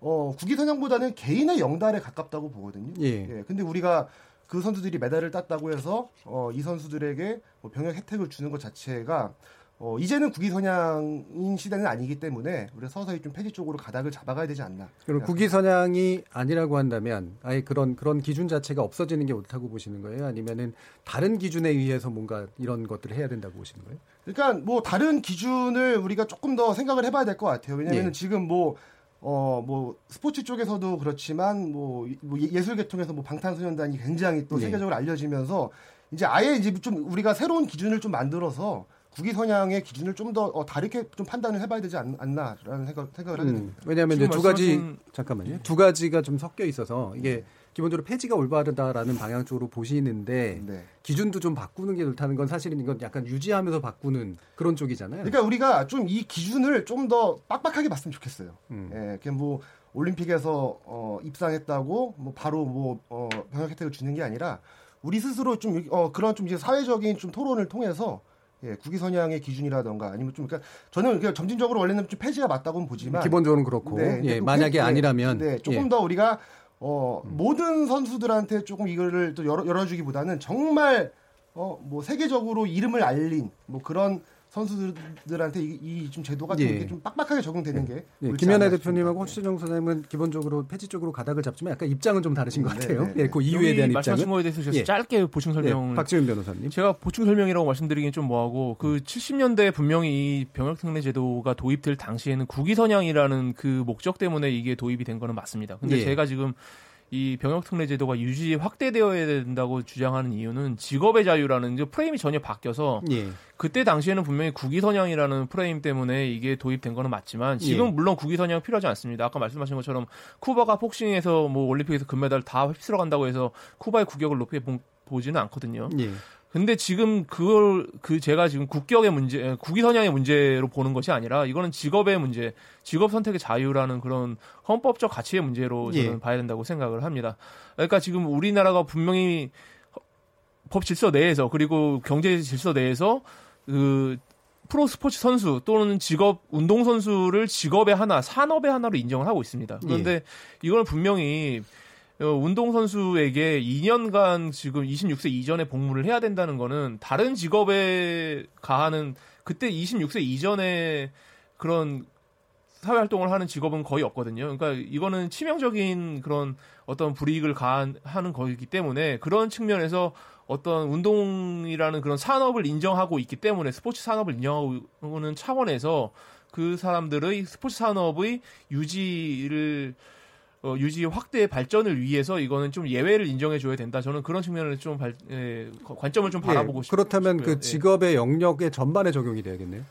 어 국기 선양보다는 개인의 영달에 가깝다고 보거든요. 예. 근데 우리가 그 선수들이 메달을 땄다고 해서 어, 이 선수들에게 뭐 병역 혜택을 주는 것 자체가 어, 이제는 국기 선양인 시대는 아니기 때문에 우리가 서서히 좀 폐지 쪽으로 가닥을 잡아가야 되지 않나. 그럼 국기 선양이 아니라고 한다면 아예 그런 그런 기준 자체가 없어지는 게 옳다고 보시는 거예요? 아니면은 다른 기준에 의해서 뭔가 이런 것들을 해야 된다고 보시는 거예요? 그러니까 뭐 다른 기준을 우리가 조금 더 생각을 해봐야 될 것 같아요. 왜냐하면 예. 지금 뭐 어, 뭐, 스포츠 쪽에서도 그렇지만, 뭐, 이- 뭐 예- 예술 계통에서 뭐 방탄소년단이 굉장히 또 예. 세계적으로 알려지면서, 이제 아예 이제 좀 우리가 새로운 기준을 좀 만들어서, 국위 선양의 기준을 좀더 어, 다르게 좀 판단을 해봐야 되지 않, 나라는 생각, 생각을 하게 음, 됩니다. 왜냐하면 이제 두 가지 말씀하신- 잠깐만요. 두 가지가 좀 섞여 있어서 이게 기본적으로 폐지가 올바르다라는 방향 쪽으로 보시는데 네. 기준도 좀 바꾸는 게 좋다는 건 사실은 이건 약간 유지하면서 바꾸는 그런 쪽이잖아요. 그러니까 우리가 좀 이 기준을 좀 더 빡빡하게 봤으면 좋겠어요. 음. 예, 그냥 뭐 올림픽에서 어, 입상했다고 뭐 바로 뭐 어, 병역 혜택을 주는 게 아니라 우리 스스로 좀 어, 그런 좀 이제 사회적인 좀 토론을 통해서 예, 국위 선양의 기준이라던가 아니면 좀 그러니까 저는 그냥 점진적으로 원래는 좀 폐지가 맞다고는 보지만 기본적으로는 그렇고 네, 예, 또 만약에 폐- 네, 아니라면 네, 조금 예. 더 우리가 어, 모든 선수들한테 조금 이거를 또 열어, 열어주기보다는 정말 어, 뭐 세계적으로 이름을 알린 뭐 그런 선수들한테 이좀 제도가 좀, 예. 이렇게 좀 빡빡하게 적용되는 게 예, 김연아 대표님하고 허수정 선생님은 기본적으로 폐지 쪽으로 가닥을 잡지만 약간 입장은 좀 다르신 것 네, 같아요. 네, 예, 네. 그 이유에 대한 말씀하신 거에 대해서 예. 짧게 보충 설명을 네, 박지훈 변호사님. 제가 보충 설명이라고 말씀드리긴 좀 뭐하고 그 70년대 분명히 이 병역 특례 제도가 도입될 당시에는 국위 선양이라는 그 목적 때문에 이게 도입이 된 거는 맞습니다. 근데 예. 제가 지금 이 병역 특례 제도가 유지 확대되어야 된다고 주장하는 이유는 직업의 자유라는 이제 프레임이 전혀 바뀌어서 예. 그때 당시에는 분명히 국위 선양이라는 프레임 때문에 이게 도입된 거는 맞지만 지금 예. 물론 국위 선양 필요하지 않습니다. 아까 말씀하신 것처럼 쿠바가 복싱에서 뭐 올림픽에서 금메달 다 휩쓸어 간다고 해서 쿠바의 국격을 높이 보, 보지는 않거든요. 예. 근데 지금 그걸 그 제가 지금 국격의 문제, 에, 국위 선양의 문제로 보는 것이 아니라 이거는 직업의 문제, 직업 선택의 자유라는 그런 헌법적 가치의 문제로 저는 예. 봐야 된다고 생각을 합니다. 그러니까 지금 우리나라가 분명히 법 질서 내에서 그리고 경제 질서 내에서 그 프로 스포츠 선수 또는 직업 운동 선수를 직업의 하나, 산업의 하나로 인정을 하고 있습니다. 그런데 이건 분명히 어, 운동 선수에게 2년간 지금 26세 이전에 복무를 해야 된다는 거는 다른 직업에 가하는 그때 26세 이전에 그런 사회 활동을 하는 직업은 거의 없거든요. 그러니까 이거는 치명적인 그런 어떤 불이익을 가하는 거이기 때문에 그런 측면에서 어떤 운동이라는 그런 산업을 인정하고 있기 때문에 스포츠 산업을 인정하는 차원에서 그 사람들의 스포츠 산업의 유지를 어, 유지 확대 발전을 위해서 이거는 좀 예외를 인정해 줘야 된다. 저는 그런 측면을 좀 발, 예, 관점을 좀 바라보고 예, 싶 그렇다면 싶고요. 그 예. 직업의 영역의 전반에 적용이 돼야겠네요.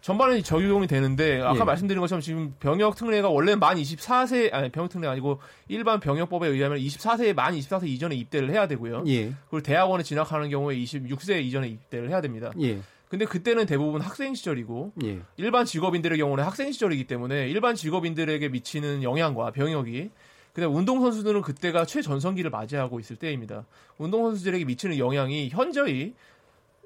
전반에 적용이 되는데 아까 예. 말씀드린 것처럼 지금 병역 특례가 원래 만 24세 아니 병역 특례가 아니고 일반 병역법에 의하면 24세 만 24세 이전에 입대를 해야 되고요. 예. 그리고 대학원에 진학하는 경우에 26세 이전에 입대를 해야 됩니다. 예. 근데 그때는 대부분 학생 시절이고 예. 일반 직업인들의 경우는 학생 시절이기 때문에 일반 직업인들에게 미치는 영향과 병역이 그다음 운동 선수들은 그때가 최전성기를 맞이하고 있을 때입니다. 운동 선수들에게 미치는 영향이 현저히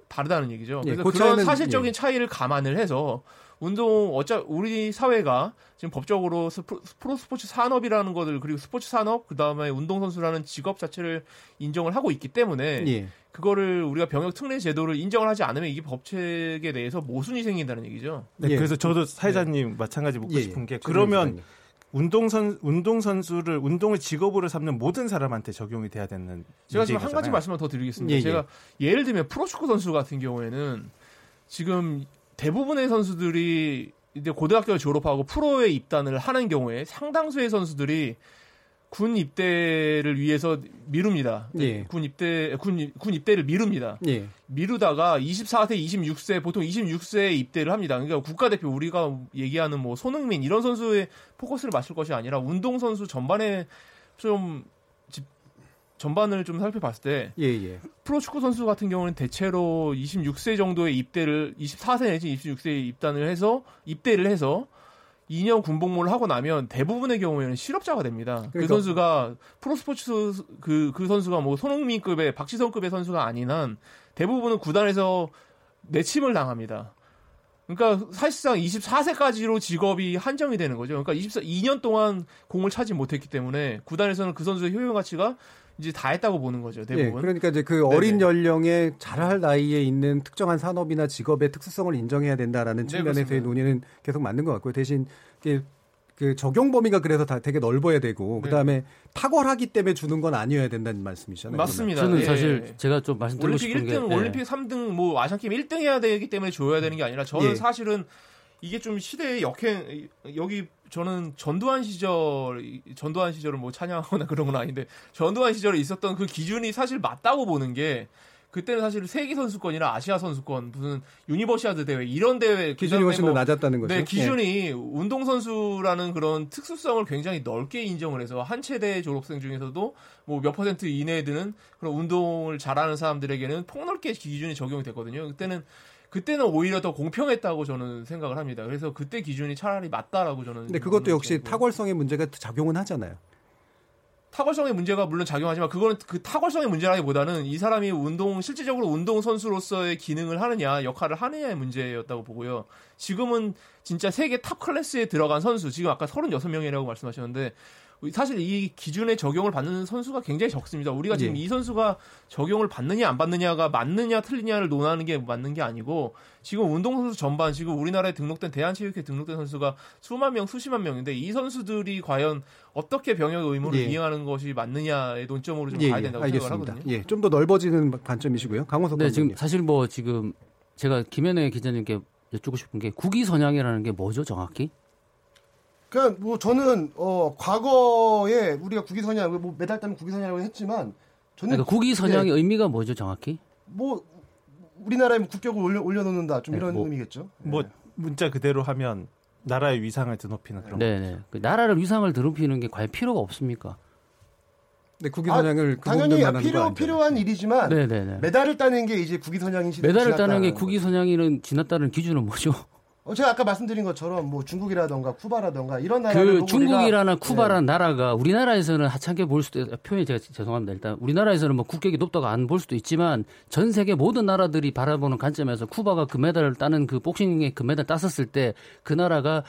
다르다는 얘기죠. 예, 그래서 그 그런 차이는- 사실적인 예. 차이를 감안을 해서 운동 어차 우리 사회가 지금 법적으로 스포- 프로 스포츠 산업이라는 것을 그리고 스포츠 산업 그다음에 운동 선수라는 직업 자체를 인정을 하고 있기 때문에 예. 그거를 우리가 병역 특례 제도를 인정을 하지 않으면 이게 법책에 대해서 모순이 생긴다는 얘기죠. 네, 예. 그래서 저도 사회자님 마찬가지 묻고 예, 싶은 게 예. 그러면 운동선 운동 선수를 운동을 직업으로 삼는 모든 사람한테 적용이 돼야 되는 제가 지금 한 가지. 말씀을 더 드리겠습니다. 예, 예. 제가 예를 들면 프로축구 선수 같은 경우에는 지금 대부분의 선수들이 이제 고등학교를 졸업하고 프로에 입단을 하는 경우에 상당수의 선수들이 군 입대를 위해서 미룹니다. 예. 군 입대 군, 입- 군 입대를 미룹니다. 예. 미루다가 24세, 26세 보통 26세에 입대를 합니다. 그러니까 국가대표 우리가 얘기하는 뭐 손흥민 이런 선수의 포커스를 맞출 것이 아니라 운동 선수 전반에 좀 집- 전반을 좀 살펴봤을 때 예, 예. 프로 축구 선수 같은 경우는 대체로 26세 정도의 입대를 24세 내지 26세에 입단을 해서 입대를 해서 2년 군복무를 하고 나면 대부분의 경우에는 실업자가 됩니다. 그 그러니까- 선수가 프로스포츠 그, 그 선수가 뭐 손흥민급의 박지성급의 선수가 아닌 한 대부분은 구단에서 내침을 당합니다. 그러니까 사실상 24세까지로 직업이 한정이 되는 거죠. 그러니까 24, 2년 동안 공을 차지 못했기 때문에 구단에서는 그 선수의 효용 가치가 이제 다 했다고 보는 거죠. 예, 대부분. 그러니까 이제 그 어린 연령에 잘할 나이에 있는 특정한 산업이나 직업의 특수성을 인정해야 된다라는 네, 측면에서의 그렇습니다. 논의는 계속 맞는 것 같고요. 대신 이게 그 적용 범위가 그래서 다 되게 넓어야 되고 그다음에 탁월하기 때문에 주는 건 아니어야 된다는 말씀이시잖아요. 맞습니다. 저는 예. 사실 제가 좀 말씀드리고 올림픽 싶은 1등, 게 예. 올림픽 3등, 뭐 아시안 게임 1등 해야 되기 때문에 줘야 되는 게 아니라 저는 예. 사실은 이게 좀 시대의 역행 여기 저는 전두환 시절 전두환 시절을 뭐 찬양하거나 그런 건 아닌데 전두환 시절에 있었던 그 기준이 사실 맞다고 보는 게 그때는 사실 세계 선수권이나 아시아 선수권 무슨 유니버시아드 대회 이런 대회 기준이 훨씬 더뭐 낮았다는 거죠. 네, 예. 기준이 운동 선수라는 그런 특수성을 굉장히 넓게 인정을 해서 한 체대 졸업생 중에서도 뭐 몇 퍼센트 이내에 드는 그런 운동을 잘하는 사람들에게는 폭넓게 기준이 적용이 됐거든요. 그때는 그때는 오히려 더 공평했다고 저는 생각을 합니다. 그래서 그때 기준이 차라리 맞다라고 저는. 근데 그것도 역시 입장이고요. 탁월성의 문제가 작용은 하잖아요. 탁월성의 문제가 물론 작용하지만 그거는 그 탁월성의 문제라기보다는 이 사람이 운동 실질적으로 운동 선수로서의 기능을 하느냐 역할을 하느냐의 문제였다고 보고요. 지금은 진짜 세계 탑 클래스에 들어간 선수 지금 아까 36명이라고 말씀하셨는데 사실 이 기준에 적용을 받는 선수가 굉장히 적습니다. 우리가 지금 예. 이 선수가 적용을 받느냐 안 받느냐가 맞느냐 틀리냐를 논하는 게 맞는 게 아니고 지금 운동선수 전반 지금 우리나라에 등록된 대한체육회 등록된 선수가 수만 명 수십만 명인데 이 선수들이 과연 어떻게 병역 의무를 예. 이행하는 것이 맞느냐의 논점으로 좀 예, 가야 예, 된다고 알겠습니다. 생각을 하거든요. 예, 좀 더 넓어지는 관점이시고요. 강호석 네, 감독님. 지금 사실 뭐 지금 제가 김현애 기자님께 여쭙고 싶은 게 국위 선양이라는 게 뭐죠, 정확히? 그러니까 뭐 저는 어 과거에 우리가 국위선양 뭐 메달 따면 국위선양이라고 했지만 저는 그러니까 국위 선양의 네, 의미가 뭐죠, 정확히? 뭐 우리나라에 뭐 국격을 올려 올려놓는다 좀 네, 이런 뭐, 의미겠죠. 뭐 문자 그대로 하면 나라의 위상을 드높이는 그런 네, 네. 그 나라를 위상을 드높이는 게 과연 필요가 없습니까? 네, 국위선양을 아, 당연히 필요 필요한 일이지만 네, 네, 네. 메달을 따는 게 이제 국위선양인 시대 메달을 따는 게 국위 선양이는 지났다는 기준은 뭐죠? 어, 제가 아까 말씀드린 것처럼 뭐 중국이라던가 쿠바라던가 이런 나라를 그 중국이라나 네. 쿠바라는 나라가 우리나라에서는 하찮게 볼 수도 있- 표현이 제가 죄송합니다. 일단 우리나라에서는 뭐 국격이 높다고 안 볼 수도 있지만 전 세계 모든 나라들이 바라보는 관점에서 쿠바가 금메달을 따는 그 복싱의 금메달 땄었을 때 그 나라가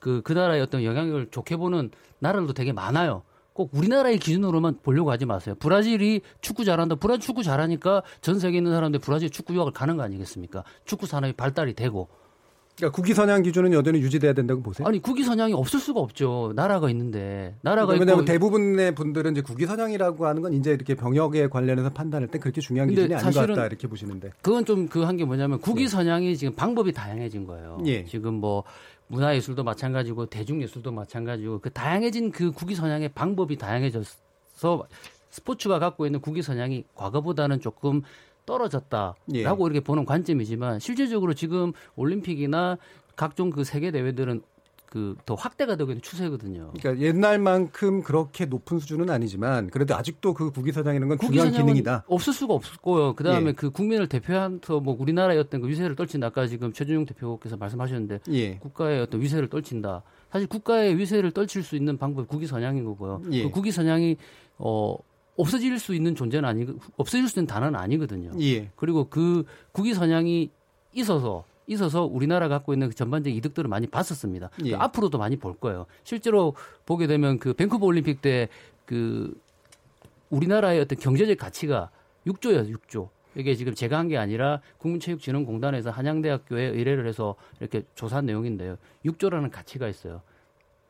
그, 그 나라의 어떤 영향력을 좋게 보는 나라들도 되게 많아요. 꼭 우리나라의 기준으로만 보려고 하지 마세요. 브라질이 축구 잘한다. 브라질 축구 잘하니까 전 세계에 있는 사람들 브라질 축구 유학을 가는 거 아니겠습니까? 축구 산업이 발달이 되고. 그러니까 국위 선양 기준은 여전히 유지돼야 된다고 보세요? 아니 국위 선양이 없을 수가 없죠. 나라가 있는데 나라가 그러니까 왜냐하면 대부분의 분들은 이제 국위 선양이라고 하는 건 이제 이렇게 병역에 관련해서 판단할 때 그렇게 중요한 기준이 아닌 것 같다 이렇게 보시는데. 그건 좀 그 한 게 뭐냐면 국위 선양이 지금 방법이 다양해진 거예요. 예. 지금 뭐 문화예술도 마찬가지고 대중예술도 마찬가지고 그 다양해진 그 국위 선양의 방법이 다양해져서 스포츠가 갖고 있는 국위 선양이 과거보다는 조금 떨어졌다라고 예. 이렇게 보는 관점이지만 실질적으로 지금 올림픽이나 각종 그 세계 대회들은 그 더 확대가 되고 있는 추세거든요. 그러니까 옛날만큼 그렇게 높은 수준은 아니지만 그래도 아직도 그 국위선양이라는 건 중요한 기능이다. 없을 수가 없고요. 그 다음에 예. 그 국민을 대표해서 뭐 우리나라의 어떤 그 위세를 떨친다. 아까 지금 최준용 대표께서 말씀하셨는데 예. 국가의 어떤 위세를 떨친다. 사실 국가의 위세를 떨칠 수 있는 방법이 국위 선양인 거고요. 예. 그 국위 선양이 어 없어질 수 있는 존재는 아니 없어질 수 있는 단어는 아니거든요. 예. 그리고 그 국위 선양이 있어서 있어서 우리나라가 갖고 있는 그 전반적인 이득들을 많이 봤었습니다. 예. 그 앞으로도 많이 볼 거예요. 실제로 보게 되면 그 밴쿠버 올림픽 때 그 우리나라의 어떤 경제적 가치가 6조예요, 6조. 이게 지금 제가 한 게 아니라 국민체육진흥공단에서 한양대학교에 의뢰를 해서 이렇게 조사한 내용인데요. 6조라는 가치가 있어요.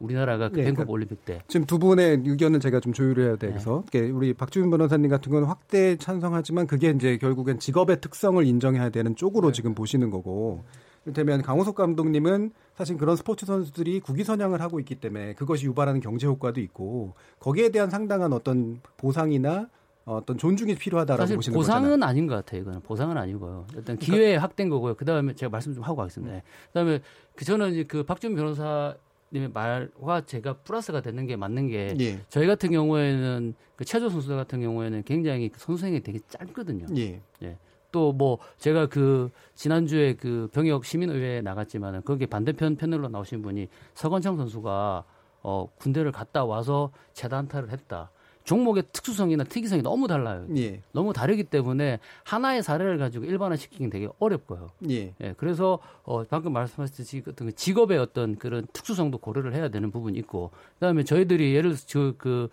우리나라가 그 예, 밴쿠버 그러니까 올림픽 때. 지금 두 분의 의견은 제가 좀 조율해야 돼서 네. 우리 박주민 변호사님 같은 경우는 확대 찬성하지만 그게 이제 결국엔 직업의 특성을 인정해야 되는 쪽으로 네. 지금 보시는 거고 이를테면 강호석 감독님은 사실 그런 스포츠 선수들이 국위 선양을 하고 있기 때문에 그것이 유발하는 경제 효과도 있고 거기에 대한 상당한 어떤 보상이나 어떤 존중이 필요하다라고 사실 보시는 보상은 거잖아요. 아닌 것 같아요. 이거는 보상은 아니고요. 일단 기회의 확대인 거고요. 그 다음에 제가 말씀 좀 하고 가겠습니다. 그 다음에 그 저는 이제 그 박준 변호사 님의 말과 제가 플러스가 되는 게 맞는 게 예. 저희 같은 경우에는 그 최조 선수 같은 경우에는 굉장히 그 선수행이 되게 짧거든요. 예. 예. 또뭐 제가 그 지난주에 그 병역 시민의회에 나갔지만은 거기에 반대편 패널로 나오신 분이 서건창 선수가 어 군대를 갔다 와서 재단타를 했다. 종목의 특수성이나 특이성이 너무 달라요. 예. 너무 다르기 때문에 하나의 사례를 가지고 일반화시키긴 되게 어렵고요. 예. 예, 그래서 어, 방금 말씀하셨듯이 그 어떤 그 직업의 어떤 그런 특수성도 고려를 해야 되는 부분이 있고, 그다음에 저희들이 예를 들어서 저, 그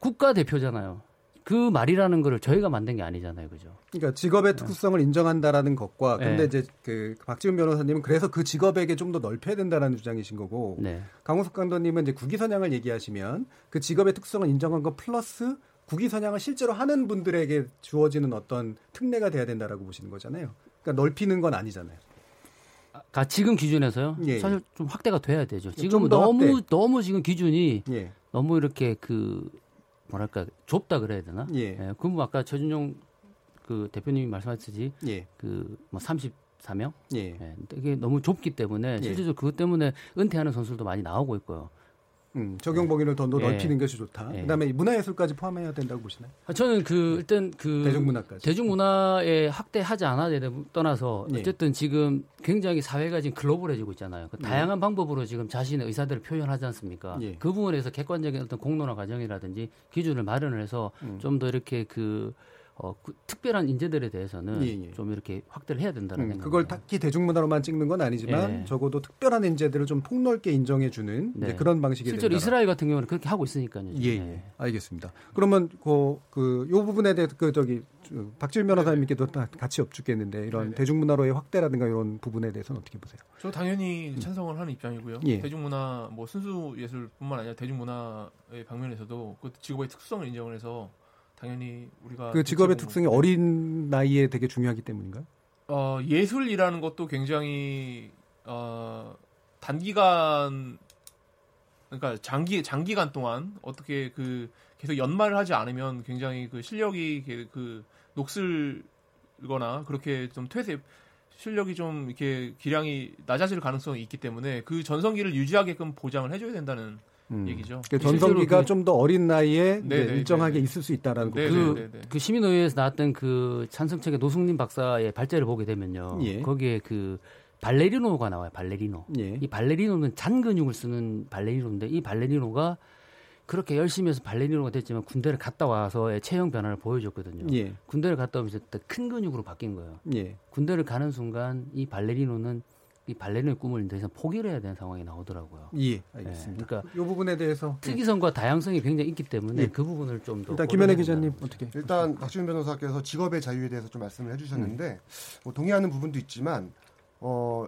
국가 대표잖아요. 그 말이라는 거를 저희가 만든 게 아니잖아요, 그죠? 그러니까 직업의 특수성을 인정한다라는 것과 근데 네. 이제 그 박지훈 변호사님은 그래서 그 직업에게 좀 더 넓혀야 된다라는 주장이신 거고 네. 강호석 강도님은 이제 국위 선양을 얘기하시면 그 직업의 특성을 인정한 것 플러스 국위 선양을 실제로 하는 분들에게 주어지는 어떤 특례가 돼야 된다라고 보시는 거잖아요. 그러니까 넓히는 건 아니잖아요. 가 지금 기준에서요. 예, 사실 좀 확대가 돼야 되죠. 좀 지금은 더 너무 확대. 너무 지금 기준이 예. 너무 이렇게 그 뭐랄까 좁다 그래야 되나? 예. 그뭐 아까 최준용 그 대표님이 말씀하셨듯이 예. 그뭐 34명? 예. 이게 너무 좁기 때문에 예. 실제로 그것 때문에 은퇴하는 선수들도 많이 나오고 있고요. 음, 적용 범위를 더 예. 넓히는 것이 좋다. 예. 그다음에 문화예술까지 포함해야 된다고 보시나요? 아, 저는 그 일단 그 대중문화까지. 대중문화에 확대하지 않아야 되는 떠나서 예. 어쨌든 지금 굉장히 사회가 지금 글로벌해지고 있잖아요. 그 예. 다양한 방법으로 지금 자신의 의사들을 표현하지 않습니까? 예. 그 부분에서 객관적인 어떤 공론화 과정이라든지 기준을 마련을 해서 음. 좀더 이렇게 그 어, 그 특별한 인재들에 대해서는 예, 예. 좀 이렇게 확대를 해야 된다는 음, 생각. 그걸 딱히 대중문화로만 찍는 건 아니지만 예. 적어도 특별한 인재들을 좀 폭넓게 인정해주는 네. 그런 방식이 실제로 된다. 이스라엘 같은 경우는 그렇게 하고 있으니까요. 예, 예. 알겠습니다. 그러면 그, 그, 요 부분에 대해서 그, 저기, 저, 박지훈 변호사님께도 다 같이 여쭙겠는데, 이런 네네. 대중문화로의 확대라든가 이런 부분에 대해서는 어떻게 보세요? 저 당연히 찬성을 하는 입장이고요. 예. 대중문화 뭐 순수 예술뿐만 아니라 대중문화의 방면에서도 그 직업의 특성을 인정을 해서 당연히 우리가 그 직업의 특성이 어린 나이에 되게 중요하기 때문인가요? 어, 예술이라는 것도 굉장히 어, 단기간 그러니까 장기 장기간 동안 어떻게 그 계속 연말을 하지 않으면 굉장히 그 실력이 그- 그 녹슬거나 그렇게 좀 퇴세 실력이 좀 이렇게 기량이 낮아질 가능성이 있기 때문에 그 전성기를 유지하게끔 보장을 해줘야 된다는 얘기죠. 그 전성기가 그- 좀더 어린 나이에 네, 네, 일정하게 네, 네. 있을 수 있다라는 네, 거죠. 네, 네. 그 시민의회에서 나왔던 그 찬성책의 노승민 박사의 발제를 보게 되면요. 예. 거기에 그 발레리노가 나와요. 발레리노. 예. 이 발레리노는 잔 근육을 쓰는 발레리노인데 이 발레리노가 그렇게 열심히 해서 발레리노가 됐지만 군대를 갔다 와서의 체형 변화를 보여줬거든요. 예. 군대를 갔다 오면서 또큰 근육으로 바뀐 거예요. 예. 군대를 가는 순간 이 발레리노는 이 발레리노의 꿈을 더 이상 포기를 해야 되는 상황이 나오더라고요. 예, 알겠습니다. 그러니까 이 부분에 대해서 특이성과 다양성이 굉장히 있기 때문에 예. 그 부분을 좀 더 일단 김현애 기자님 어떻게? 일단 박지훈 변호사께서 직업의 자유에 대해서 좀 말씀을 해주셨는데 뭐 동의하는 부분도 있지만 어,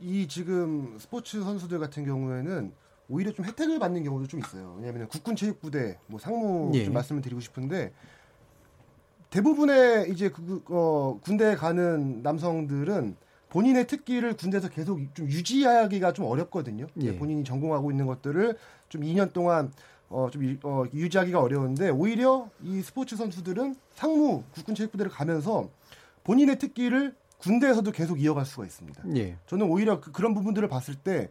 이 지금 스포츠 선수들 같은 경우에는 오히려 좀 혜택을 받는 경우도 좀 있어요. 왜냐하면 국군 체육부대, 뭐 상무 예. 좀 말씀을 드리고 싶은데 대부분의 이제 그, 어, 군대에 가는 남성들은 본인의 특기를 군대에서 계속 좀 유지하기가 좀 어렵거든요. 예. 본인이 전공하고 있는 것들을 좀 2년 동안 어, 좀 유- 어, 유지하기가 어려운데 오히려 이 스포츠 선수들은 상무 국군 체육부대를 가면서 본인의 특기를 군대에서도 계속 이어갈 수가 있습니다. 예. 저는 오히려 그, 런 부분들을 봤을 때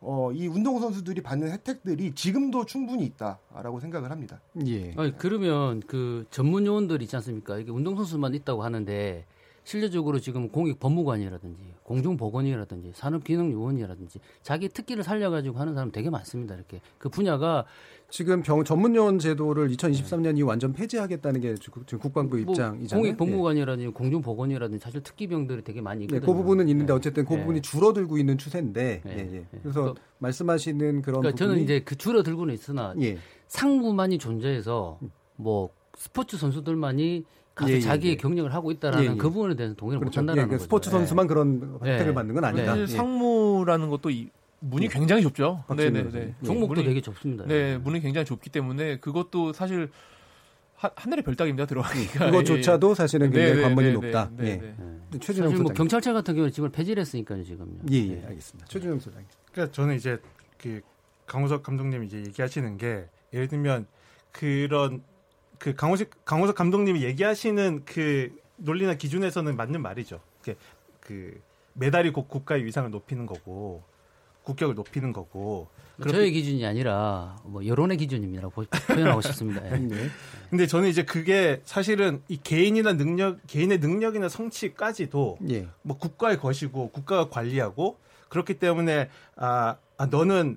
어, 이 운동 선수들이 받는 혜택들이 지금도 충분히 있다라고 생각을 합니다. 예. 아니, 그러면 그 전문 요원들 있지 않습니까? 이게 운동 선수만 있다고 하는데 실제적으로 지금 공익 법무관이라든지 공중보건이라든지 산업기능요원이라든지 자기 특기를 살려가지고 하는 사람 되게 많습니다. 이렇게 그 분야가 지금 병 전문 요원 제도를 2023년 이후 완전 폐지하겠다는 게 지금 국방부 뭐 입장이잖아요. 공익 법무관이라든지 공중보건이라든지 사실 특기병들이 되게 많이 예. 있거든요. 네, 그 부분은 있는데 어쨌든 그 예. 부분이 줄어들고 있는 추세인데, 예. 예, 예. 예. 그래서 말씀하시는 그런 그러니까 저는 이제 그 줄어들고는 있으나 예. 상무만이 존재해서 뭐 스포츠 선수들만이 가서 예, 예, 자기의 예. 경력을 하고 있다라는 예, 예. 그 부분에 대해서 동의를 그렇죠. 못한다는 예, 그 거죠. 스포츠 선수만 그런 혜택을 예. 받는 건 아니다. 사실 예. 상무라는 것도 이 문이 굉장히 좁죠. 박지훈 네네네. 변호사님. 예. 종목도 문이- 되게 좁습니다. 네, 문이 굉장히 좁기 때문에 그것도 사실 하, 하늘의 별따기입니다 들어가니까. 그것조차도 사실은 굉장히 네, 관문이 네, 높다. 네, 예. 네, 네. 최준영 사실 뭐. 경찰차 같은 경우는 지금 폐지를 했으니까요 지금요. 예, 예, 알겠습니다. 최준영 소장님. 그러니까 저는 이제 그 강호석 감독님이 이제 얘기하시는 게 예를 들면 그런 그 강호석 강호석 감독님이 얘기하시는 그 논리나 기준에서는 맞는 말이죠. 그 메달이 곧 국가의 위상을 높이는 거고 국격을 높이는 거고. 저의 기준이 아니라 뭐 여론의 기준입니다. 표현하고 싶습니다. 예. 네. 근데 저는 이제 그게 사실은 이 개인이나 능력, 개인의 능력이나 성취까지도 예. 뭐 국가의 것이고 국가가 관리하고 그렇기 때문에 아, 아 너는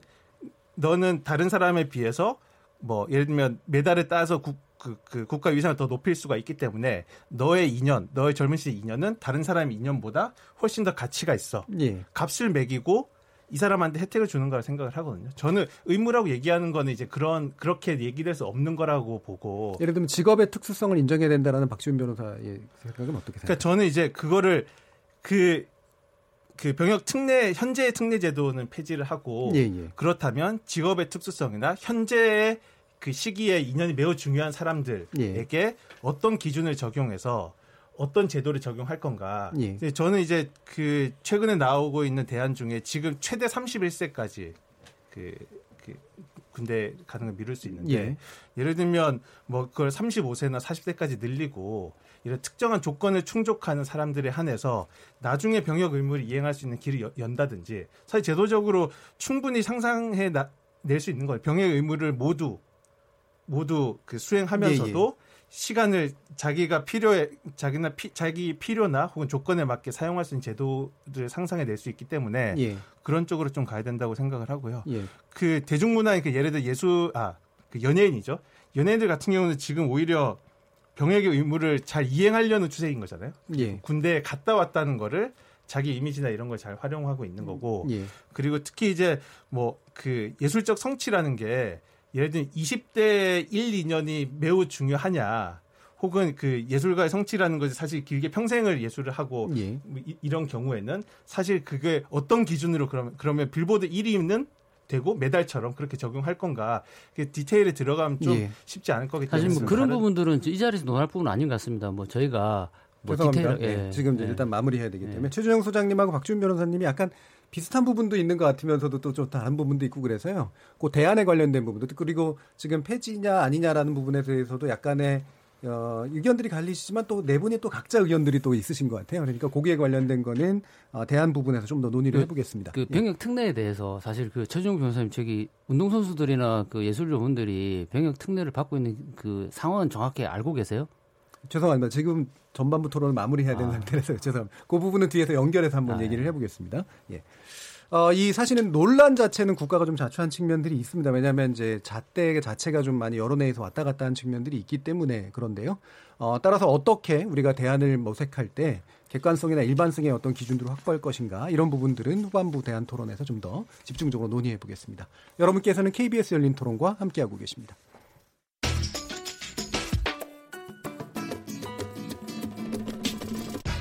너는 다른 사람에 비해서 뭐 예를 들면 메달을 따서 국, 그, 그 국가 위상을 더 높일 수가 있기 때문에 너의 인연, 너의 젊은 시절 인연은 다른 사람의 인연보다 훨씬 더 가치가 있어. 예. 값을 매기고 이 사람한테 혜택을 주는 거라 생각을 하거든요. 저는 의무라고 얘기하는 거는 이제 그런 그렇게 얘기될 수 없는 거라고 보고. 예를 들면 직업의 특수성을 인정해야 된다라는 박지훈 변호사의 생각은 어떻게 생각하세요? 그러니까 저는 이제 그거를 그, 그 병역 특례, 현재의 특례 제도는 폐지를 하고 예, 예. 그렇다면 직업의 특수성이나 현재의 그 시기에 인연이 매우 중요한 사람들에게 예. 어떤 기준을 적용해서 어떤 제도를 적용할 건가. 예. 저는 이제 그 최근에 나오고 있는 대안 중에 지금 최대 31세까지 그, 그 군대 가는 걸 미룰 수 있는데 예. 예를 들면 뭐 그걸 35세나 40세까지 늘리고 이런 특정한 조건을 충족하는 사람들에 한해서 나중에 병역 의무를 이행할 수 있는 길을 여- 연다든지 사실 제도적으로 충분히 상상해 나, 낼수 있는 거예요. 병역 의무를 모두 모두 그 수행하면서도 예, 시간을 자기가 필요해 자기나 피, 자기 필요나 혹은 조건에 맞게 사용할 수 있는 제도를 상상해 낼 수 있기 때문에 예. 그런 쪽으로 좀 가야 된다고 생각을 하고요. 예. 그 대중문화의 그 예를 들어 예수 아그 연예인이죠. 연예인들 같은 경우는 지금 오히려 병역의 의무를 잘 이행하려는 추세인 거잖아요. 예. 군대에 갔다 왔다는 거를 자기 이미지나 이런 걸 잘 활용하고 있는 거고 예. 그리고 특히 이제 뭐 그 예술적 성취라는 게 예를 들면 20대 1, 2년이 매우 중요하냐 혹은 그 예술가의 성취라는 것이 사실 길게 평생을 예술을 하고 예. 뭐 이, 이런 경우에는 사실 그게 어떤 기준으로 그러면 그러면 빌보드 1위는 되고 메달처럼 그렇게 적용할 건가 그 디테일에 들어가면 좀 예. 쉽지 않을 거기 때문에 사실 뭐 그런 다른- 부분들은 이 자리에서 논할 부분은 아닌 것 같습니다. 뭐 저희가 뭐 죄송합니다. 디테일 네, 지금 이제 예. 일단 마무리해야 되기 때문에 최준영 소장님하고 박지훈 변호사님이 약간 비슷한 부분도 있는 것 같으면서도 또 좀 다른 부분도 있고 그래서요. 그 대안에 관련된 부분도 그리고 지금 폐지냐 아니냐라는 부분에 대해서도 약간의 어, 의견들이 갈리시지만 또 네 분이 또 각자 의견들이 또 있으신 것 같아요. 그러니까 거기에 관련된 거는 어, 대안 부분에서 좀 더 논의를 그- 해보겠습니다. 그 병역 특례에 대해서 사실 그 최종 변호사님 저기 운동 선수들이나 그 예술가분들이 병역 특례를 받고 있는 그 상황은 정확히 알고 계세요? 죄송합니다. 지금 전반부 토론을 마무리해야 되는 아. 상태라서 죄송합니다. 그 부분은 뒤에서 연결해서 한번 아, 얘기를 해보겠습니다. 예. 어, 이 사실은 논란 자체는 국가가 좀 자초한 측면들이 있습니다. 왜냐하면 이제 잣대 자체가 좀 많이 여론에서 왔다 갔다 한 측면들이 있기 때문에 그런데요. 어, 따라서 어떻게 우리가 대안을 모색할 때 객관성이나 일반성의 어떤 기준들을 확보할 것인가 이런 부분들은 후반부 대안 토론에서 좀 더 집중적으로 논의해 보겠습니다. 여러분께서는 KBS 열린 토론과 함께하고 계십니다.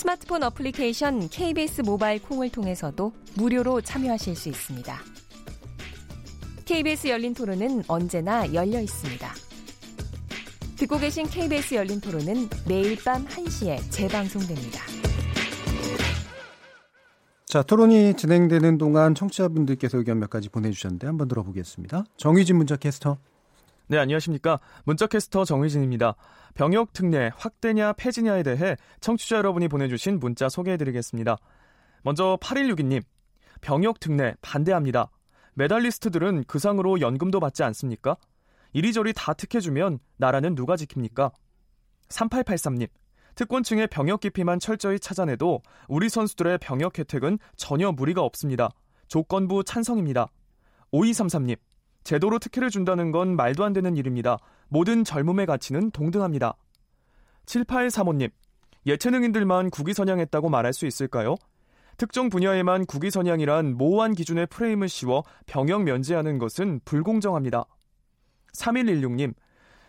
스마트폰 어플리케이션 KBS 모바일 콩을 통해서도 무료로 참여하실 수 있습니다. KBS 열린 토론은 언제나 열려 있습니다. 듣고 계신 KBS 열린 토론은 매일 밤 1시에 재방송됩니다. 자, 토론이 진행되는 동안 청취자분들께서 의견 몇 가지 보내주셨는데 한번 들어보겠습니다. 정의진 문자 캐스터. 네, 안녕하십니까. 문자 캐스터 정의진입니다. 병역 특례 확대냐 폐지냐에 대해 청취자 여러분이 보내주신 문자 소개해드리겠습니다. 먼저 8162님. 병역 특례 반대합니다. 메달리스트들은 그 상으로 연금도 받지 않습니까? 이리저리 다 특혜주면 나라는 누가 지킵니까? 3883님. 특권층의 병역 기피만 철저히 찾아내도 우리 선수들의 병역 혜택은 전혀 무리가 없습니다. 조건부 찬성입니다. 5233님. 제도로 특혜를 준다는 건 말도 안 되는 일입니다. 모든 젊음의 가치는 동등합니다. 7835님. 예체능인들만 국위선양했다고 말할 수 있을까요? 특정 분야에만 국위선양이란 모호한 기준의 프레임을 씌워 병역 면제하는 것은 불공정합니다. 3116님.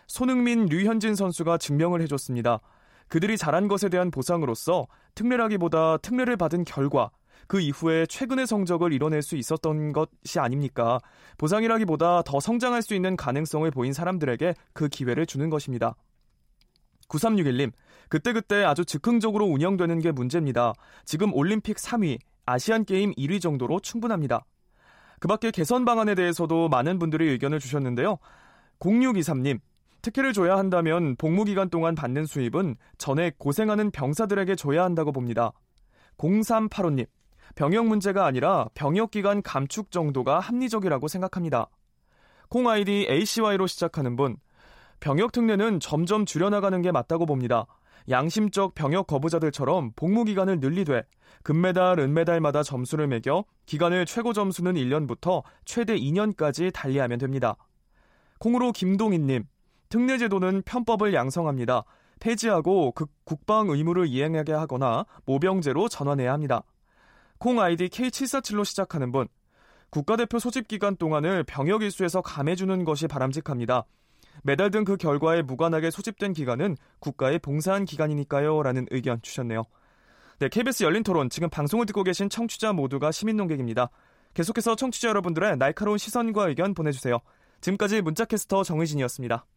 손흥민, 류현진 선수가 증명을 해줬습니다. 그들이 잘한 것에 대한 보상으로서 특례라기보다 특례를 받은 결과 그 이후에 최근의 성적을 이뤄낼 수 있었던 것이 아닙니까? 보상이라기보다 더 성장할 수 있는 가능성을 보인 사람들에게 그 기회를 주는 것입니다. 9361님, 그때그때 아주 즉흥적으로 운영되는 게 문제입니다. 지금 올림픽 3위, 아시안게임 1위 정도로 충분합니다. 그 밖에 개선 방안에 대해서도 많은 분들이 의견을 주셨는데요. 0623님, 특혜를 줘야 한다면 복무 기간 동안 받는 수입은 전에 고생하는 병사들에게 줘야 한다고 봅니다. 0385님, 병역 문제가 아니라 병역 기간 감축 정도가 합리적이라고 생각합니다. 콩 아이디 ACY로 시작하는 분, 병역 특례는 점점 줄여나가는 게 맞다고 봅니다. 양심적 병역 거부자들처럼 복무 기간을 늘리되 금메달, 은메달마다 점수를 매겨 기간을 최고 점수는 1년부터 최대 2년까지 달리하면 됩니다. 콩으로 김동희님, 특례 제도는 편법을 양성합니다. 폐지하고 그 국방 의무를 이행하게 하거나 모병제로 전환해야 합니다. 콩 아이디 K747로 시작하는 분, 국가대표 소집 기간 동안을 병역 일수에서 감해주는 것이 바람직합니다. 메달 등 그 결과에 무관하게 소집된 기간은 국가에 봉사한 기간이니까요. 라는 의견 주셨네요. 네, KBS 열린 토론. 지금 방송을 듣고 계신 청취자 모두가 시민 농객입니다. 계속해서 청취자 여러분들의 날카로운 시선과 의견 보내주세요. 지금까지 문자캐스터 정의진이었습니다.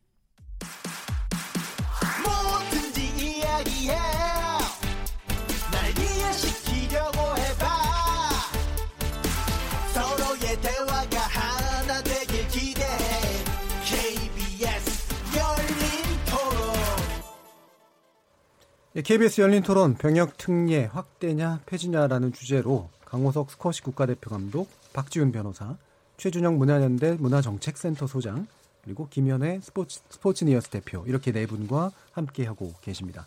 KBS 열린 토론 병역 특례 확대냐 폐지냐라는 주제로 강호석 스쿼시 국가대표 감독, 박지훈 변호사, 최준영 문화연대 문화정책센터 소장, 그리고 김현애 스포츠, 스포츠니어스 대표 이렇게 네 분과 함께 하고 계십니다.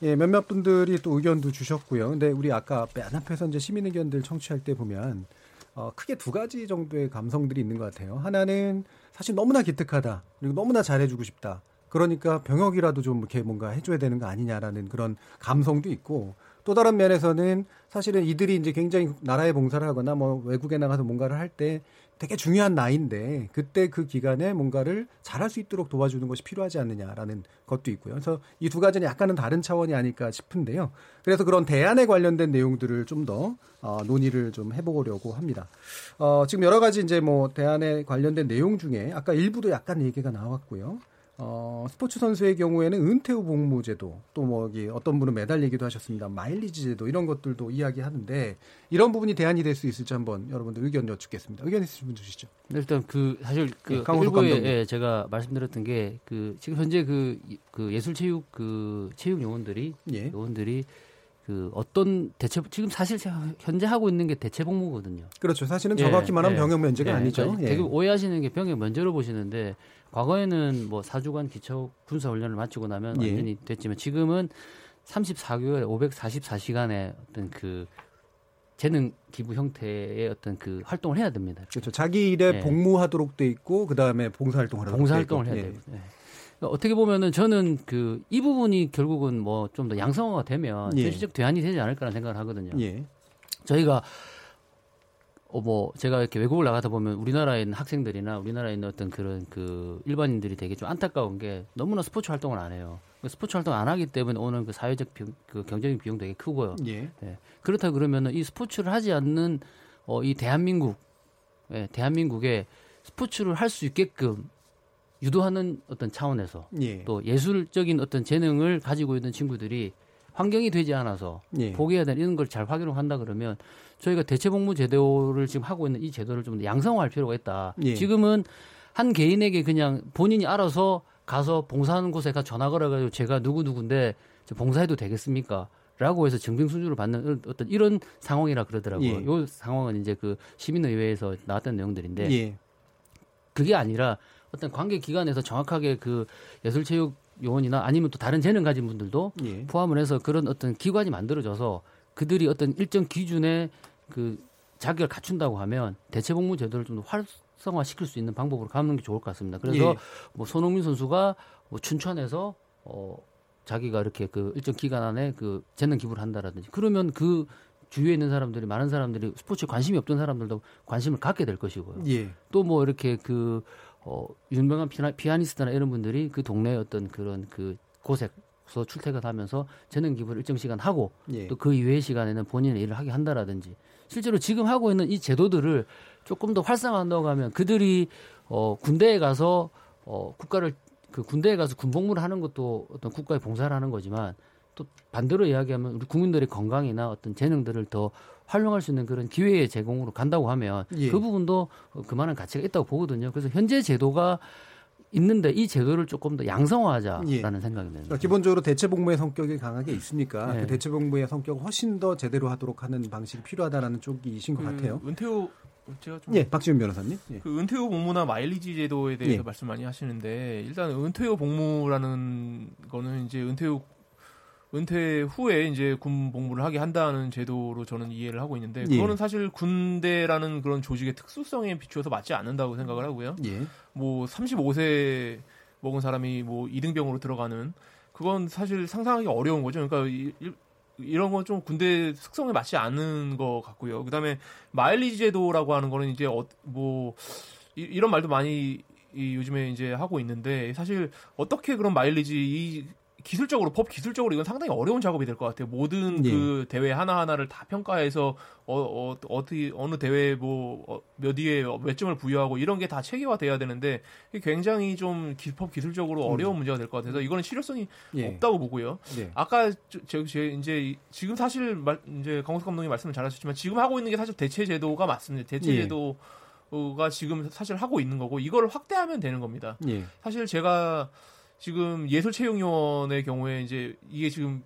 예, 몇몇 분들이 또 의견도 주셨고요. 근데 우리 아까 맨 앞에서 이제 시민 의견들 청취할 때 보면 어, 크게 두 가지 정도의 감성들이 있는 것 같아요. 하나는 사실 너무나 기특하다. 그리고 너무나 잘해주고 싶다. 그러니까 병역이라도 좀 이렇게 뭔가 해줘야 되는 거 아니냐라는 그런 감성도 있고 또 다른 면에서는 사실은 이들이 이제 굉장히 나라에 봉사를 하거나 뭐 외국에 나가서 뭔가를 할 때 되게 중요한 나이인데 그때 그 기간에 뭔가를 잘할 수 있도록 도와주는 것이 필요하지 않느냐라는 것도 있고요. 그래서 이 두 가지는 약간은 다른 차원이 아닐까 싶은데요. 그래서 그런 대안에 관련된 내용들을 좀더 어, 논의를 좀 해보려고 합니다. 어, 지금 여러 가지 이제 뭐 대안에 관련된 내용 중에 아까 일부도 약간 얘기가 나왔고요. 어, 스포츠 선수의 경우에는 은퇴 후 복무 제도, 또 뭐, 어떤 분은 매달 얘기도 하셨습니다. 마일리지 제도, 이런 것들도 이야기하는데, 이런 부분이 대안이 될 수 있을지 한번 여러분들 의견 여쭙겠습니다. 의견 있으신 분 주시죠. 일단 그, 사실 그, 네, 일부에 예, 제가 말씀드렸던 게, 그, 지금 현재 그, 그 예술체육 그, 체육 요원들이, 예. 요원들이 그 어떤 대체 지금 사실 현재 하고 있는 게 대체 복무거든요. 그렇죠. 사실은 정확히 예, 말하면 예, 병역 면제가 예, 아니죠. 그러니까 되게 오해하시는 게 병역 면제로 보시는데 과거에는 뭐 4주간 기초 군사 훈련을 마치고 나면 예. 완전히 됐지만 지금은 34개월 544시간의 어떤 그 재능 기부 형태의 어떤 그 활동을 해야 됩니다. 그렇죠. 자기 일에 예. 복무하도록 돼 있고 그 다음에 봉사 활동을 하도록 봉사 활동을 해야 돼요. 예. 그러니까 어떻게 보면은 저는 그 이 부분이 결국은 뭐 좀 더 양성화가 되면 예. 현실적 대안이 되지 않을까라는 생각을 하거든요. 예. 저희가 어, 뭐, 제가 이렇게 외국을 나가다 보면 우리나라에 있는 학생들이나 우리나라에 있는 어떤 그런 그 일반인들이 되게 좀 안타까운 게 너무나 스포츠 활동을 안 해요. 그 스포츠 활동 안 하기 때문에 오는 그 사회적 비용, 그 경제적 비용 되게 크고요. 예. 네. 그렇다 그러면은 이 스포츠를 하지 않는 어, 이 대한민국, 예, 대한민국에 스포츠를 할 수 있게끔 유도하는 어떤 차원에서 예. 또 예술적인 어떤 재능을 가지고 있는 친구들이 환경이 되지 않아서 예. 포기해야 되는 이런 걸잘 확인을 한다 그러면 저희가 대체복무 제도를 지금 하고 있는 이 제도를 좀 양성화할 필요가 있다. 예. 지금은 한 개인에게 그냥 본인이 알아서 가서 봉사하는 곳에 가 전화 걸어가지고 제가 누구 누군데 봉사해도 되겠습니까? 라고 해서 증빙 수주를 받는 어떤 이런 상황이라 그러더라고요. 예. 요 상황은 이제 그 시민의회에서 나왔던 내용들인데 예. 그게 아니라 어떤 관계 기관에서 정확하게 그 예술체육 요원이나 아니면 또 다른 재능 가진 분들도 예. 포함을 해서 그런 어떤 기관이 만들어져서 그들이 어떤 일정 기준의 그 자격을 갖춘다고 하면 대체 복무 제도를 좀 더 활성화 시킬 수 있는 방법으로 가는 게 좋을 것 같습니다. 그래서 예. 뭐 손흥민 선수가 뭐 춘천에서 어 자기가 이렇게 그 일정 기간 안에 그 재능 기부를 한다라든지 그러면 그 주위에 있는 사람들이 많은 사람들이 스포츠에 관심이 없던 사람들도 관심을 갖게 될 것이고요. 예. 또뭐 이렇게 그 어, 유명한 피아니스트나 이런 분들이 그 동네의 어떤 그런 그 곳에 서 출퇴근하면서 재능 기부를 일정 시간 하고 예. 또그 이외의 시간에는 본인의 일을 하게 한다라든지 실제로 지금 하고 있는 이 제도들을 조금 더 활성화한다고 하면 그들이 어 군대에 가서 어 국가를 그 군대에 가서 군복무를 하는 것도 어떤 국가에 봉사를 하는 거지만 또 반대로 이야기하면 우리 국민들의 건강이나 어떤 재능들을 더 활용할 수 있는 그런 기회의 제공으로 간다고 하면 예. 그 부분도 어, 그만한 가치가 있다고 보거든요. 그래서 현재 제도가 있는데 이 제도를 조금 더 양성화하자라는 예. 생각이 듭니다. 그러니까 기본적으로 대체복무의 성격이 강하게 있으니까 네. 그 대체복무의 성격을 훨씬 더 제대로 하도록 하는 방식이 필요하다라는 쪽이신 것 그 같아요. 은퇴후 제가 좀 예, 박지훈 변호사님. 예. 그 은퇴후 복무나 마일리지 제도에 대해서 예. 말씀 많이 하시는데 일단 은퇴후 복무라는 거는 이제 은퇴후 은퇴 후에 이제 군 복무를 하게 한다는 제도로 저는 이해를 하고 있는데 예. 그거는 사실 군대라는 그런 조직의 특수성에 비추어서 맞지 않는다고 생각을 하고요. 예. 뭐 35세 먹은 사람이 뭐 이등병으로 들어가는 그건 사실 상상하기 어려운 거죠. 그러니까 이, 이- 이런 건 좀 군대 특성에 맞지 않는 것 같고요. 그다음에 마일리지 제도라고 하는 거는 이제 어, 뭐 이, 이런 말도 많이 이 요즘에 이제 하고 있는데 사실 어떻게 그런 마일리지 이 기술적으로 법 기술적으로 이건 상당히 어려운 작업이 될 것 같아요. 모든 예. 그 대회 하나 하나를 다 평가해서 어, 어 어떻게 어느 대회 뭐몇 위에 몇 점을 부여하고 이런 게 다 체계화 돼야 되는데 굉장히 좀 기, 법 기술적으로 어려운 문제가 될 것 같아서 이거는 실효성이 음. 예. 없다고 보고요. 예. 아까 저, 저, 제 이제 이- 지금 사실 말, 이제 강호석 감독님 말씀을 잘하셨지만 지금 하고 있는 게 사실 대체 제도가 맞습니다. 대체 예. 제도 가 지금 사실 하고 있는 거고 이걸 확대하면 되는 겁니다. 예. 사실 제가 지금 예술체육요원의 경우에 이제 이게 지금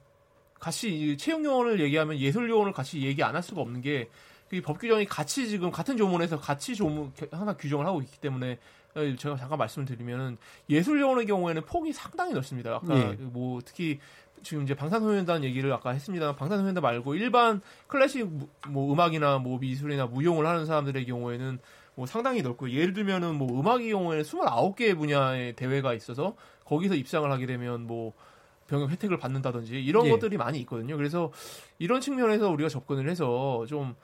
같이 이 체육요원을 얘기하면 예술요원을 같이 얘기 안 할 수가 없는 게이법 규정이 같이 지금 같은 조문에서 같이 조문 하나 규정을 하고 있기 때문에 어, 제가 잠깐 말씀을 드리면은 예술요원의 경우에는 폭이 상당히 넓습니다. 아까 예. 뭐 특히 지금 이제 방탄소년단 얘기를 아까 했습니다. 방탄소년단 말고 일반 클래식 무- 뭐 음악이나 뭐 미술이나 무용을 하는 사람들의 경우에는 뭐 상당히 넓고 예를 들면은 뭐 음악의 경우에는 29개 분야의 대회가 있어서 거기서 입상을 하게 되면 뭐 병역 혜택을 받는다든지 이런 예. 것들이 많이 있거든요. 그래서 이런 측면에서 우리가 접근을 해서 좀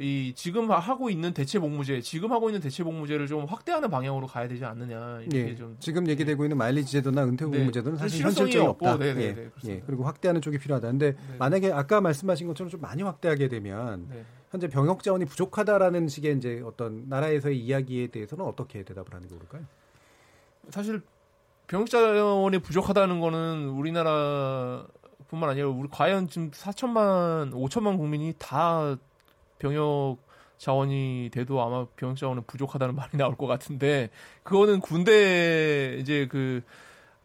이 지금 하고 있는 대체 복무제, 지금 하고 있는 대체 복무제를 좀 확대하는 방향으로 가야 되지 않느냐 이렇게 예. 좀 지금 얘기되고 있는 마일리지 제도나 은퇴 네. 복무 제도는 사실 현실적이 없고, 없다. 네, 네, 예. 네. 예. 그리고 확대하는 쪽이 필요하다. 근데 만약에 아까 말씀하신 것처럼 좀 많이 확대하게 되면 네. 현재 병역 자원이 부족하다라는 식의 이제 어떤 나라에서의 이야기에 대해서는 어떻게 대답을 하는 게 좋을까요? 사실 병역 자원이 부족하다는 거는 우리나라 뿐만 아니라 우리 과연 지금 4천만, 5천만 국민이 다 병역 자원이 돼도 아마 병역 자원은 부족하다는 말이 나올 것 같은데 그거는 군대 이제 그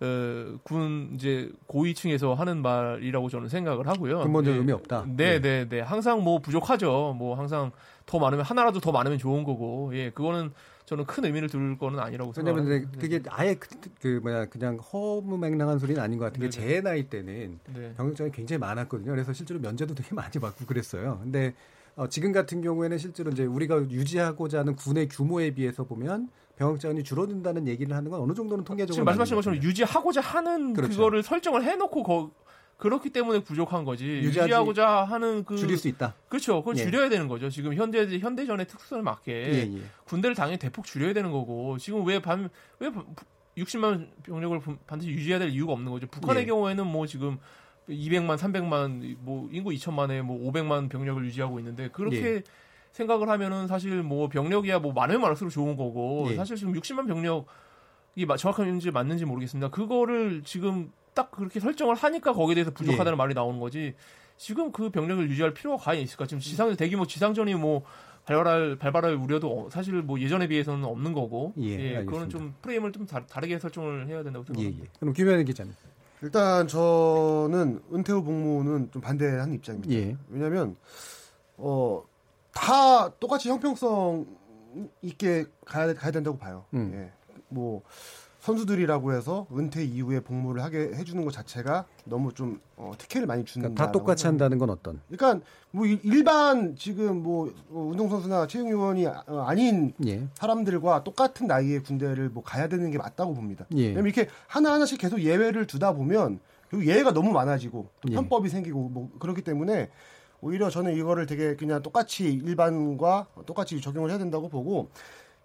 어, 군 이제 고위층에서 하는 말이라고 저는 생각을 하고요. 근본적 네. 의미 없다. 네, 네, 네. 항상 뭐 부족하죠. 뭐 항상 더 많으면 하나라도 더 많으면 좋은 거고. 예, 그거는 저는 큰 의미를 둘 거는 아니라고 생각합니다. 이제 그게 아예 그, 그 뭐야 그냥 허무맹랑한 소리는 아닌 것 같은 게 제 나이 때는 네. 병역자원이 굉장히 많았거든요. 그래서 실제로 면제도 되게 많이 받고 그랬어요. 근데 어, 지금 같은 경우에는 실제로 이제 우리가 유지하고자 하는 군의 규모에 비해서 보면 병역자원이 줄어든다는 얘기를 하는 건 어느 정도는 통계적으로 지금 말씀하신 것처럼 유지하고자 하는 그 그렇죠. 거를 설정을 해놓고 거, 그렇기 때문에 부족한 거지. 유지하지- 유지하고자 하는 그 줄일 수 있다. 그렇죠. 그걸 예. 줄여야 되는 거죠. 지금 현대 현대전의 특수성에 맞게 예, 예. 군대를 당연히 대폭 줄여야 되는 거고 지금 왜왜 60만 병력을 반드시 유지해야 될 이유가 없는 거죠. 북한의 예. 경우에는 뭐 지금 200만, 300만, 뭐 인구 2천만에 뭐 500만 병력을 유지하고 있는데 그렇게 예. 생각을 하면은 사실 뭐 병력이야 뭐 많으면 많을수록 좋은 거고 예. 사실 지금 60만 병력이 마- 정확한지 맞는지 모르겠습니다. 그거를 지금 딱 그렇게 설정을 하니까 거기에 대해서 부족하다는 예. 말이 나오는 거지. 지금 그 병력을 유지할 필요가 과연 있을까? 지금 지상 대규모 지상전이 뭐 발발할 발발할 우려도 어, 사실 뭐 예전에 비해서는 없는 거고. 예, 그거는 알겠습니다. 좀 프레임을 좀 다, 다르게 설정을 해야 된다고 예, 생각합니다. 예. 그럼 김현희 기자님. 일단 저는 은퇴 후 복무는 좀 반대하는 입장입니다. 예. 왜냐하면 어, 다 똑같이 형평성 있게 가야, 가야 된다고 봐요. 음. 예. 뭐 선수들이라고 해서 은퇴 이후에 복무를 하게 해주는 것 자체가 너무 좀 어, 특혜를 많이 주는 그러니까 다 똑같이 한다는 건 어떤? 그러니까 뭐 일- 일반 지금 뭐 어, 운동선수나 체육요원이 아- 어, 아닌 예. 사람들과 똑같은 나이에 군대를 뭐 가야 되는 게 맞다고 봅니다. 예. 왜냐면 이렇게 하나 하나씩 계속 예외를 두다 보면 그리고 예외가 너무 많아지고 또 예. 편법이 생기고 뭐 그렇기 때문에 오히려 저는 이거를 되게 그냥 똑같이 일반과 똑같이 적용을 해야 된다고 보고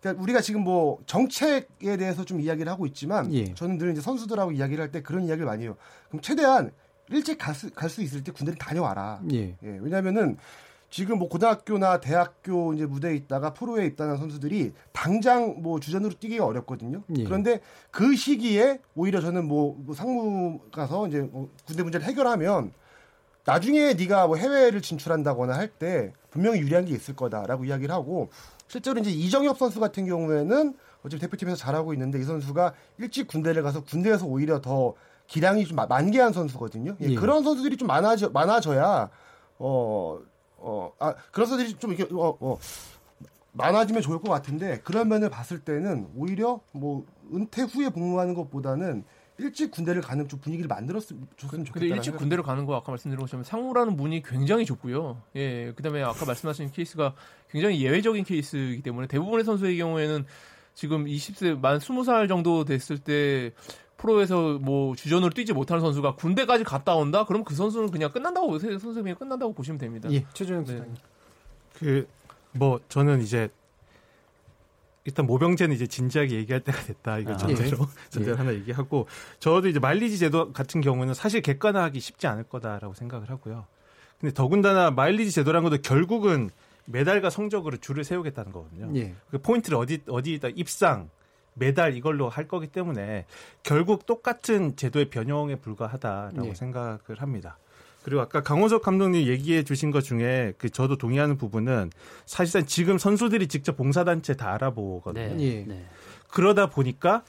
그러니까 우리가 지금 뭐 정책에 대해서 좀 이야기를 하고 있지만 예. 저는 늘 이제 선수들하고 이야기를 할 때 그런 이야기를 많이 해요. 그럼 최대한 일찍 갈수 갈 수 있을 때 군대를 다녀와라. 예. 예, 왜냐면은 지금 뭐 고등학교나 대학교 이제 무대에 있다가 프로에 입단한 선수들이 당장 뭐 주전으로 뛰기가 어렵거든요. 예. 그런데 그 시기에 오히려 저는 뭐, 뭐 상무 가서 이제 뭐 군대 문제를 해결하면 나중에 네가 뭐 해외를 진출한다거나 할 때 분명히 유리한 게 있을 거다라고 이야기를 하고 실제로 이제 이정엽 선수 같은 경우에는 어차피 대표팀에서 잘하고 있는데 이 선수가 일찍 군대를 가서 군대에서 오히려 더 기량이 좀 마- 만개한 선수거든요. 예, 예. 그런 선수들이 좀 많아져 많아져야 어, 어, 아, 그런 선수들이 좀 이렇게, 어, 어, 많아지면 좋을 것 같은데, 그런 면을 봤을 때는 오히려 뭐, 은퇴 후에 복무하는 것보다는 일찍 군대를 가는 좀 분위기를 만들었으면 좋겠다. 근데 일찍 군대를 가는 거 아까 말씀드린 것처럼 상무라는 문이 굉장히 좁고요. 예, 그다음에 아까 말씀하신 케이스가 굉장히 예외적인 케이스이기 때문에 대부분의 선수의 경우에는 지금 20세 만 20살 정도 됐을 때 프로에서 뭐 주전으로 뛰지 못하는 선수가 군대까지 갔다 온다? 그럼 그 선수는 그냥 끝난다고 선수 그냥 끝난다고 보시면 됩니다. 예, 최준영 수장님. 그뭐 저는 이제 일단 모병제는 이제 진지하게 얘기할 때가 됐다 이거 아, 전제로 예. 전제로 예. 하나 얘기하고 저도 이제 마일리지 제도 같은 경우는 사실 객관화하기 쉽지 않을 거다라고 생각을 하고요. 근데 더군다나 마일리지 제도라는 것도 결국은 메달과 성적으로 줄을 세우겠다는 거거든요. 예. 그 포인트를 어디 어디다 입상 메달 이걸로 할 거기 때문에 결국 똑같은 제도의 변형에 불과하다라고 예. 생각을 합니다. 그리고 아까 강호석 감독님 얘기해 주신 것 중에 그 저도 동의하는 부분은 사실상 지금 선수들이 직접 봉사단체 다 알아보거든요. 네. 예. 네. 그러다 보니까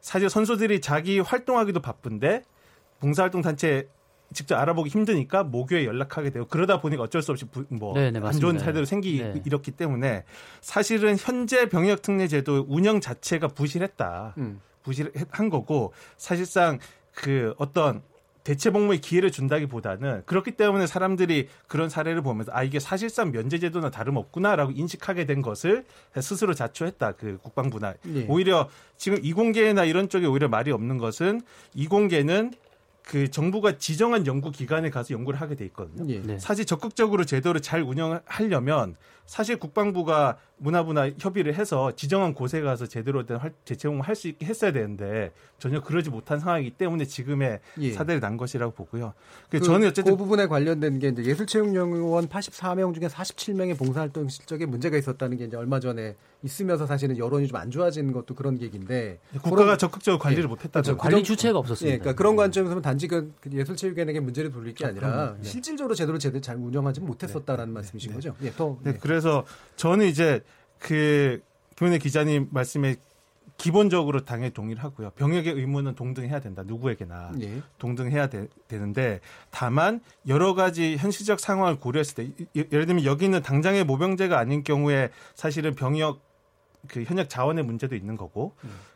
사실 선수들이 자기 활동하기도 바쁜데 봉사활동 단체 직접 알아보기 힘드니까 모교에 연락하게 되고 그러다 보니까 어쩔 수 없이 뭐 네, 네, 안 좋은 맞습니다. 사례로 생기 네. 이렇기 때문에 사실은 현재 병역 특례 제도 운영 자체가 부실했다. 음. 부실한 거고 사실상 그 어떤 대체 복무의 기회를 준다기보다는 그렇기 때문에 사람들이 그런 사례를 보면서 아 이게 사실상 면제 제도나 다름없구나라고 인식하게 된 것을 스스로 자초했다 그 국방부나 예. 오히려 지금 이공계나 이런 쪽에 오히려 말이 없는 것은 이공계는 그 정부가 지정한 연구 기관에 가서 연구를 하게 돼 있거든요. 예. 네. 사실 적극적으로 제도를 잘 운영하려면 사실 국방부가 문화부나 협의를 해서 지정한 곳에 가서 제대로 된 활- 재채용을 할 수 있게 했어야 되는데 전혀 그러지 못한 상황이기 때문에 지금의 예. 사례를 난 것이라고 보고요. 그 그, 저는 어쨌든 그 부분에 관련된 게 이제 예술체육연구원 84명 중에 47명의 봉사활동 실적에 문제가 있었다는 게 이제 얼마 전에 있으면서 사실은 여론이 좀 안 좋아지는 것도 그런 얘기인데 국가가 그런- 적극적으로 관리를 예. 못했다는 그렇죠. 관리 주체가 없었습니다. 예, 그러니까 그런 관점에서 보면 단지 그 예술체육연에게 문제를 돌릴 게 아니라. 네. 실질적으로 제대로 제대로 잘 운영하지 못했었다라는 말씀이신 거죠. 예, 또 네, 예. 그래서 저는 이제 그 김은혜 기자님 말씀에 기본적으로 당연히 동의를 하고요. 병역의 의무는 동등해야 된다. 누구에게나 예. 동등해야 되, 는데 다만 여러 가지 현실적 상황을 고려했을 때 예를 들면 여기는 당장의 모병제가 아닌 경우에 사실은 병역 그 현역 자원의 문제도 있는 거고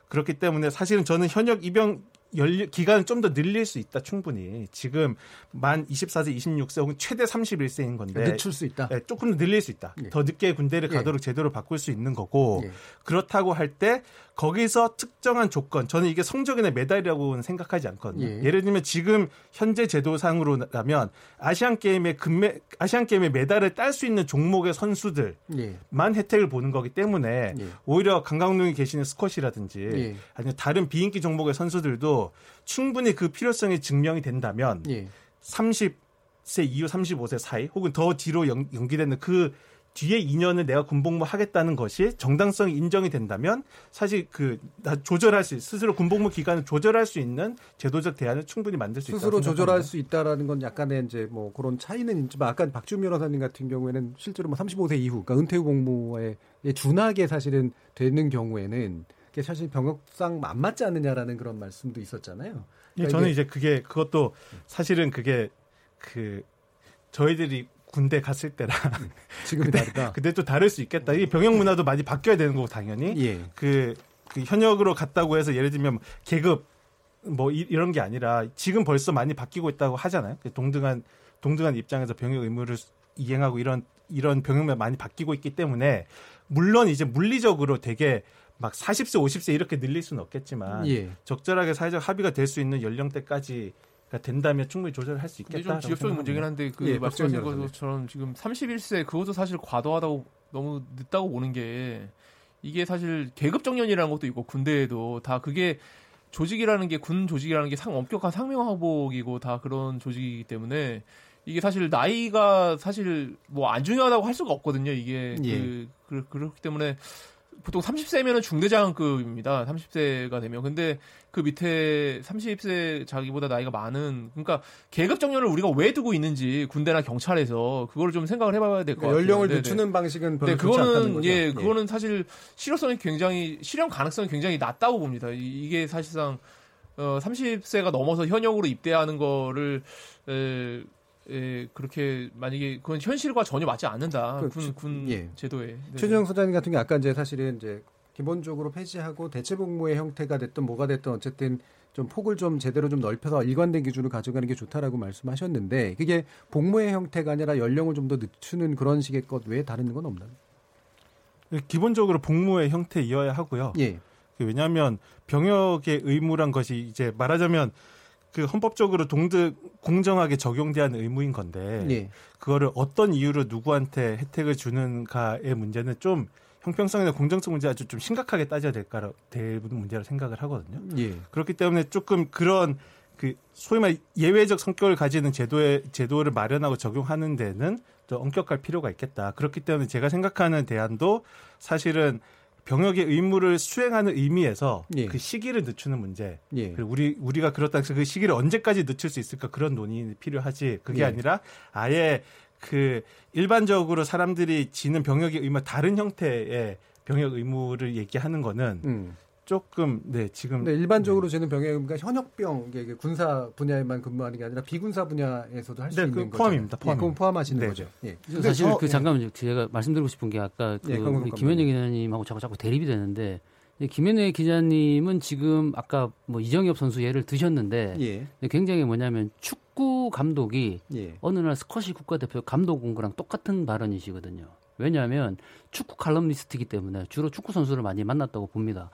그렇기 때문에 사실은 저는 현역 입영 연 기간을 좀 더 늘릴 수 있다 충분히 지금 만 24세, 26세 혹은 최대 31세인 건데 늦출 수 있다. 네, 조금 더 늘릴 수 있다. 예. 더 늦게 군대를 예. 가도록 제도를 바꿀 수 있는 거고 예. 그렇다고 할 때 거기서 특정한 조건 저는 이게 성적이나 메달이라고는 생각하지 않거든요. 예. 예. 를 들면 지금 현재 제도상으로라면 아시안 게임의 금메 아시안 게임의 메달을 딸 수 있는 종목의 선수들 예. 만 혜택을 보는 거기 때문에 예. 오히려 강강릉이 계시는 스쿼시라든지 예. 아니면 다른 비인기 종목의 선수들도 충분히 그 필요성이 증명이 된다면 예. 30세 이후 35세 사이 혹은 더 뒤로 연, 연기되는 그 뒤에 2년을 내가 군복무 하겠다는 것이 정당성이 인정이 된다면 사실 그나 조절할 수 있- 스스로 군복무 기간을 조절할 수 있는 제도적 대안을 충분히 만들 수 있다. 스스로 조절할 수 있다라는 건 약간의 이제 뭐 그런 차이는 있지만 아까 박준 변호사님 같은 경우에는 실제로 뭐 35세 이후 그러니까 은퇴 후 복무에 준하게 사실은 되는 경우에는 그게 사실 병역상 안 맞지 않느냐라는 그런 말씀도 있었잖아요. 예, 그러니까 저는 이게- 이제 그게 그것도 사실은 그게 그 저희들이 군대 갔을 때랑 지금이 다르다. 그때 또 다를 수 있겠다. 이 병역 문화도 많이 바뀌어야 되는 거고 당연히 예. 그, 그 현역으로 갔다고 해서 예를 들면 계급 뭐 이, 런게 아니라 지금 벌써 많이 바뀌고 있다고 하잖아요. 그 동등한 동등한 입장에서 병역 의무를 이행하고 이런 이런 병역만 많이 바뀌고 있기 때문에 물론 이제 물리적으로 되게 막 40세, 50세 이렇게 늘릴 수는 없겠지만 예. 적절하게 사회적 합의가 될 수 있는 연령대까지가 된다면 충분히 조절할 수 있겠다. 좀 지역적인 문제긴 한데 그 예, 말씀하신 것처럼 지금 31세 그것도 사실 과도하다고 너무 늦다고 보는 게 이게 사실 계급 정년이라는 것도 있고 군대에도 다 그게 조직이라는 게 군 조직이라는 게 상 엄격한 상명하복이고 다 그런 조직이기 때문에 이게 사실 나이가 사실 뭐 안 중요하다고 할 수가 없거든요. 이게 예. 그, 그 그렇기 때문에 보통 30세면은 중대장급입니다. 30세가 되면. 근데 그 밑에 30세 자기보다 나이가 많은 그러니까 계급 정년을 우리가 왜 두고 있는지 군대나 경찰에서 그거를 좀 생각을 해봐야 될것 같아요. 연령을 네네. 늦추는 방식은 별로 네, 그거는 거죠. 예, 그거는 사실 실효성이 굉장히 실현 가능성이 굉장히 낮다고 봅니다. 이- 이게 사실상 어 30세가 넘어서 현역으로 입대하는 거를 에, 에, 그렇게 만약에 그건 현실과 전혀 맞지 않는다. 그 군, 주- 군 예. 제도에. 네. 최준영 소장님 같은 게 아까 이제 사실은 이제 기본적으로 폐지하고 대체 복무의 형태가 됐든 뭐가 됐든 어쨌든 좀 폭을 좀 제대로 좀 넓혀서 일관된 기준을 가져가는 게 좋다라고 말씀하셨는데 그게 복무의 형태가 아니라 연령을 좀 더 늦추는 그런 식의 것 외에 다른 건 없나요? 기본적으로 복무의 형태이어야 하고요. 예. 그 왜냐하면 병역의 의무란 것이 이제 말하자면 그 헌법적으로 동등 공정하게 적용돼야 하는 의무인 건데 예. 그거를 어떤 이유로 누구한테 혜택을 주는가의 문제는 좀 형평성이나 공정성 문제 아주 좀 심각하게 따져야 될까 될 문제라고 생각을 하거든요. 예. 그렇기 때문에 조금 그런 그 소위 말 예외적 성격을 가지는 제도에 제도를 마련하고 적용하는 데는 더 엄격할 필요가 있겠다. 그렇기 때문에 제가 생각하는 대안도 사실은 병역의 의무를 수행하는 의미에서 예. 그 시기를 늦추는 문제. 예. 그리고 우리 우리가 그렇다 해서 그 시기를 언제까지 늦출 수 있을까 그런 논의는 필요하지. 그게 예. 아니라 아예 그 일반적으로 사람들이 지는 병역의 의무 다른 형태의 병역 의무를 얘기하는 거는 음. 조금 네 지금 근데 일반적으로 저는 병역 그러니까 현역병 이게 이게 군사 분야에만 근무하는 게 아니라 비군사 분야에서도 할수 네, 있는 그 거죠. 포함입니다. 예, 그건. 포함하시는 네. 거죠. 예. 사실 저- 그 잠깐만 제가 말씀드리고 싶은 게 아까 그 예. 김현희 기자님하고 자꾸 자꾸 대립이 되는데 이 김현희 기자님은 지금 아까 뭐 이정엽 선수 예를 드셨는데 예. 굉장히 뭐냐면 축구 감독이 예. 어느 날 스쿼시 국가대표 감독 온 거랑 똑같은 발언이시거든요. 왜냐하면 축구 칼럼니스트이기 때문에 주로 축구 선수를 많이 만났다고 봅니다.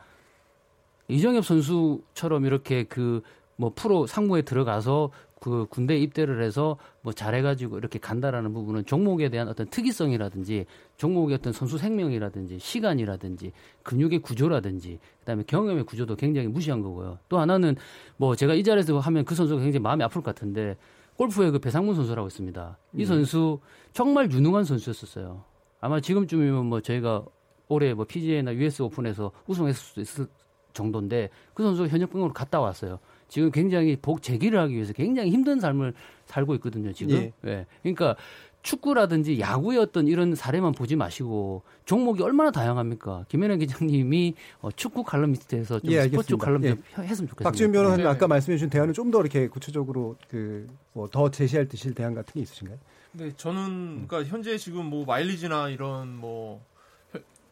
이정엽 선수처럼 이렇게 그 뭐 프로 상무에 들어가서 그 군대 입대를 해서 뭐 잘해가지고 이렇게 간다라는 부분은 종목에 대한 어떤 특이성이라든지 종목의 어떤 선수 생명이라든지 시간이라든지 근육의 구조라든지 그다음에 경험의 구조도 굉장히 무시한 거고요. 또 하나는 뭐 제가 이 자리에서 하면 그 선수가 굉장히 마음이 아플 것 같은데 골프의 그 배상문 선수라고 있습니다. 이 음. 선수 정말 유능한 선수였었어요. 아마 지금쯤이면 뭐 저희가 올해 뭐 PGA나 US 오픈에서 우승했을 수도 있을 정도인데 그 선수가 현역 병으로 갔다 왔어요. 지금 굉장히 복 재기를 하기 위해서 굉장히 힘든 삶을 살고 있거든요. 지금. 예. 예. 그러니까 축구라든지 야구의 어떤 이런 사례만 보지 마시고 종목이 얼마나 다양합니까? 김현애 기자님이 어, 축구 칼럼니스트에서 좀 예, 스포츠 알겠습니다. 칼럼 좀 예. 했으면 좋겠습니다. 박지훈 변호사님 네. 아까 말씀해 주신 대안은 좀더 이렇게 구체적으로 그 뭐 더 제시할 듯이 대안 같은 게 있으신가요? 네, 저는 그러니까 현재 지금 뭐 마일리지나 이런 뭐 혀-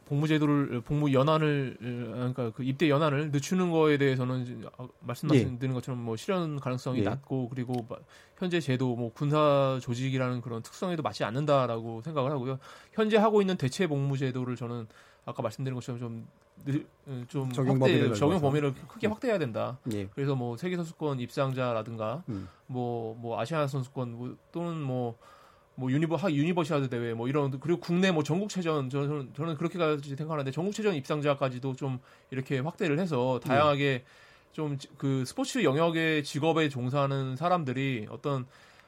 복무 제도를 복무 연한을 그러니까 그 입대 연한을 늦추는 거에 대해서는 아, 말씀하신 것처럼 뭐 실현 가능성이 예. 낮고 그리고 마- 현재 제도 뭐 군사 조직이라는 그런 특성에도 맞지 않는다라고 생각을 하고요. 현재 하고 있는 대체 복무 제도를 저는 아까 말씀드린 것처럼 좀 늘- 어, 좀 적용 범위를 적용. 범위를 크게 확대해야 된다. 예. 그래서 뭐 세계 선수권 입상자라든가 음. 뭐뭐 아시아 선수권 뭐 또는 뭐 뭐 유니버 하 유니버시아드 대회 뭐 이런 그리고 국내 뭐 전국체전 저는 저는 그렇게까지 생각하는데 전국체전 입상자까지도 좀 이렇게 확대를 해서 다양하게 좀 그 스포츠 영역의 직업에 종사하는 사람들이 어떤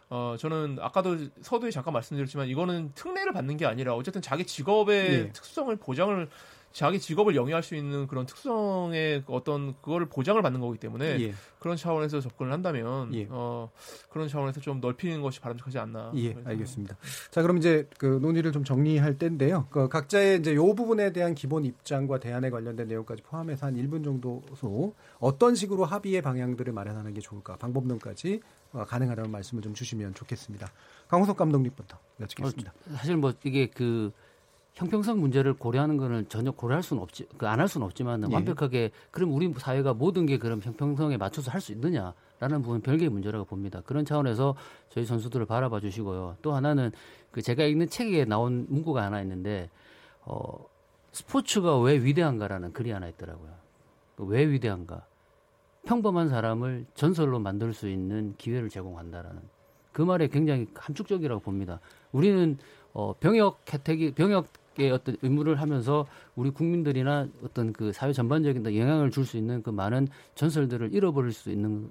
어 저는 아까도 서두에 잠깐 말씀드렸지만 이거는 특례를 받는 게 아니라 어쨌든 자기 직업의 예. 특수성을 보장을 자기 직업을 영위할 수 있는 그런 특성의 어떤 그거를 보장을 받는 거기 때문에 예. 그런 차원에서 접근을 한다면 예. 어 그런 차원에서 좀 넓히는 것이 바람직하지 않나. 예, 알겠습니다. 자, 그럼 이제 그 논의를 좀 정리할 때인데요. 그 각자의 이제 요 부분에 대한 기본 입장과 대안에 관련된 내용까지 포함해서 한 1분 정도 소 어떤 식으로 합의의 방향들을 마련하는 게 좋을까 방법론까지 어, 가능하다면 말씀을 좀 주시면 좋겠습니다. 강호석 감독님부터 여쭙겠습니다. 사실 뭐 이게 그 형평성 문제를 고려하는 거는 전혀 고려할 수는 없지, 그안할 수는 없지만 예. 완벽하게 그럼 우리 사회가 모든 게 그럼 형평성에 맞춰서 할 수 있느냐라는 부분 은 별개의 문제라고 봅니다. 그런 차원에서 저희 선수들을 바라봐 주시고요. 또 하나는 그 제가 읽는 책에 나온 문구가 하나 있는데 어 스포츠가 왜 위대한가라는 글이 하나 있더라고요. 그왜 위대한가? 평범한 사람을 전설로 만들 수 있는 기회를 제공한다라는 그 말에 굉장히 함축적이라고 봅니다. 우리는 어, 병역 혜택이 병역 올림픽의 어떤 의무를 하면서 우리 국민들이나 어떤 그 사회 전반적인 영향을 줄 수 있는 그 많은 전설들을 잃어버릴 수 있는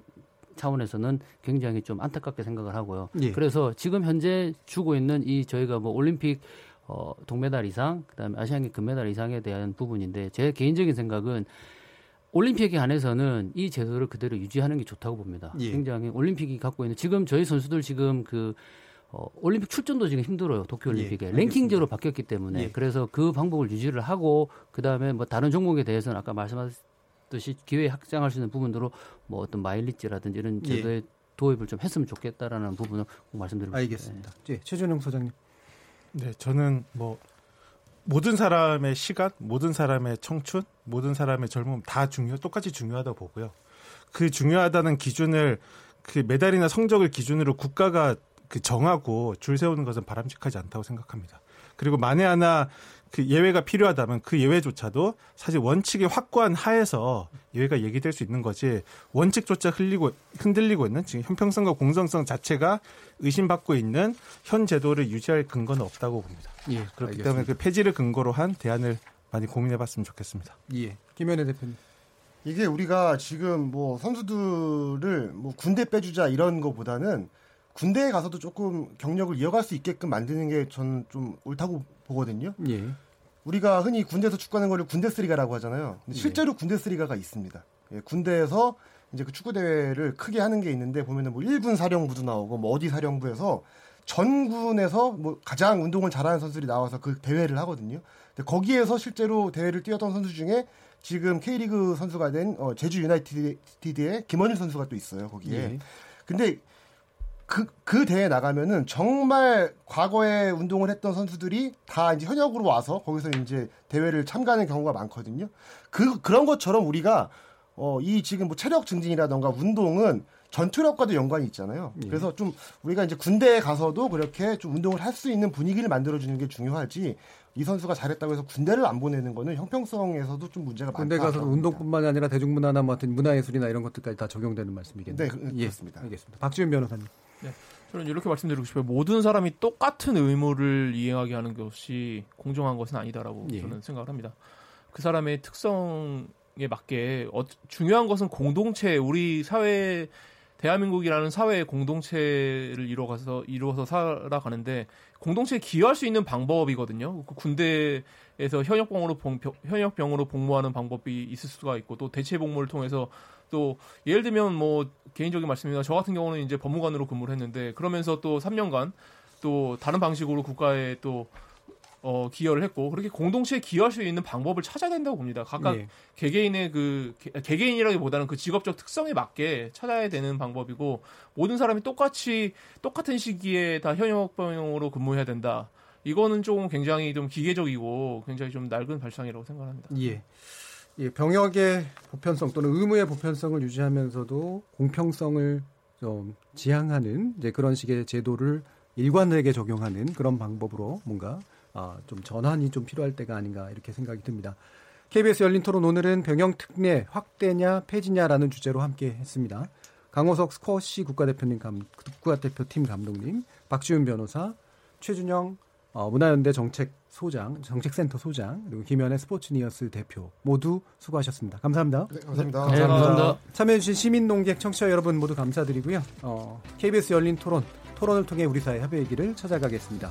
차원에서는 굉장히 좀 안타깝게 생각을 하고요. 예. 그래서 지금 현재 주고 있는 이 저희가 뭐 올림픽 어, 동메달 이상, 그다음에 아시안게임 금메달 이상에 대한 부분인데 제 개인적인 생각은 올림픽에 한해서는 이 제도를 그대로 유지하는 게 좋다고 봅니다. 예. 굉장히 올림픽이 갖고 있는 지금 저희 선수들 지금 그 어, 올림픽 출전도 지금 힘들어요. 도쿄 올림픽에 예, 랭킹제로 바뀌었기 때문에 예. 그래서 그 방법을 유지를 하고 그 다음에 뭐 다른 종목에 대해서는 아까 말씀하셨듯이 기회 확장할 수 있는 부분으로 뭐 어떤 마일리지라든지 이런 예. 제도에 도입을 좀 했으면 좋겠다라는 부분을 꼭 말씀드리고 알겠습니다. 예, 최준영 소장님. 네, 저는 뭐 모든 사람의 시간, 모든 사람의 청춘, 모든 사람의 젊음 다 중요, 똑같이 중요하다고 보고요. 그 중요하다는 기준을 그 메달이나 성적을 기준으로 국가가 그 정하고 줄 세우는 것은 바람직하지 않다고 생각합니다. 그리고 만에 하나 그 예외가 필요하다면 그 예외조차도 사실 원칙이 확고한 하에서 예외가 얘기될 수 있는 거지 원칙조차 흘리고 흔들리고 있는 지금 형평성과 공정성 자체가 의심받고 있는 현 제도를 유지할 근거는 없다고 봅니다. 예, 그렇기 알겠습니다. 때문에 그 폐지를 근거로 한 대안을 많이 고민해봤으면 좋겠습니다. 예, 김현애 대표님. 이게 우리가 지금 뭐 선수들을 뭐 군대 빼주자 이런 거보다는 군대에 가서도 조금 경력을 이어갈 수 있게끔 만드는 게 저는 좀 옳다고 보거든요. 예. 우리가 흔히 군대에서 축구하는 거를 군대스리가라고 하잖아요. 근데 실제로 군대스리가가 있습니다. 예, 군대에서 이제 그 축구 대회를 크게 하는 게 있는데 보면은 뭐 1군 사령부도 나오고 뭐 어디 사령부에서 전군에서 뭐 가장 운동을 잘하는 선수들이 나와서 그 대회를 하거든요. 근데 거기에서 실제로 대회를 뛰었던 선수 중에 지금 K리그 선수가 된 어, 제주 유나이티드의 김원일 선수가 또 있어요. 거기에. 예. 근데 그, 그 대회 나가면은 정말 과거에 운동을 했던 선수들이 다 이제 현역으로 와서 거기서 이제 대회를 참가하는 경우가 많거든요. 그, 그런 것처럼 우리가 어, 이 지금 뭐 체력 증진이라던가 운동은 전투력과도 연관이 있잖아요. 예. 그래서 좀 우리가 이제 군대에 가서도 그렇게 좀 운동을 할 수 있는 분위기를 만들어주는 게 중요하지 이 선수가 잘했다고 해서 군대를 안 보내는 거는 형평성에서도 좀 문제가 많다. 군대 가서 운동뿐만이 아니라 대중문화나 뭐 어떤 문화예술이나 이런 것들까지 다 적용되는 말씀이겠네요. 네, 그- 예, 그렇습니다. 알겠습니다. 박지훈 변호사님. 네. 저는 이렇게 말씀드리고 싶어요. 모든 사람이 똑같은 의무를 이행하게 하는 것이 공정한 것은 아니다라고 예. 저는 생각을 합니다. 그 사람의 특성에 맞게 어, 중요한 것은 공동체 우리 사회 대한민국이라는 사회의 공동체를 이루어가서 이루어서 살아가는데 공동체에 기여할 수 있는 방법이거든요. 그 군대에서 현역병으로 봉, 병- 현역병으로 복무하는 방법이 있을 수가 있고 또 대체 복무를 통해서 또 예를 들면 뭐 개인적인 말씀입니다. 저 같은 경우는 이제 법무관으로 근무를 했는데 그러면서 또 3년간 또 다른 방식으로 국가에 또 어, 기여를 했고 그렇게 공동체에 기여할 수 있는 방법을 찾아야 된다고 봅니다. 각각 예. 개개인의 그 개- 개개인이라기보다는 그 직업적 특성에 맞게 찾아야 되는 방법이고 모든 사람이 똑같이 똑같은 시기에 다 현역병으로 근무해야 된다. 이거는 조금 굉장히 좀 기계적이고 굉장히 좀 낡은 발상이라고 생각합니다. 예. 예, 병역의 보편성 또는 의무의 보편성을 유지하면서도 공평성을 좀 지향하는 이제 그런 식의 제도를 일관되게 적용하는 그런 방법으로 뭔가 아, 좀 전환이 좀 필요할 때가 아닌가 이렇게 생각이 듭니다. KBS 열린 토론 오늘은 병역 특례 확대냐 폐지냐라는 주제로 함께 했습니다. 강호석 스쿼시 국가대표님 감, 국가대표팀 감독님, 박지훈 변호사, 최준영 어, 문화연대 정책 소장, 정책센터 소장, 그리고 김현애 스포츠니어스 대표 모두 수고하셨습니다. 감사합니다. 네, 감사합니다. 네, 감사합니다. 참여해주신 시민 농객 청취자 여러분 모두 감사드리고요. 어, KBS 열린 토론, 토론을 통해 우리 사회 협의의 길을 찾아가겠습니다.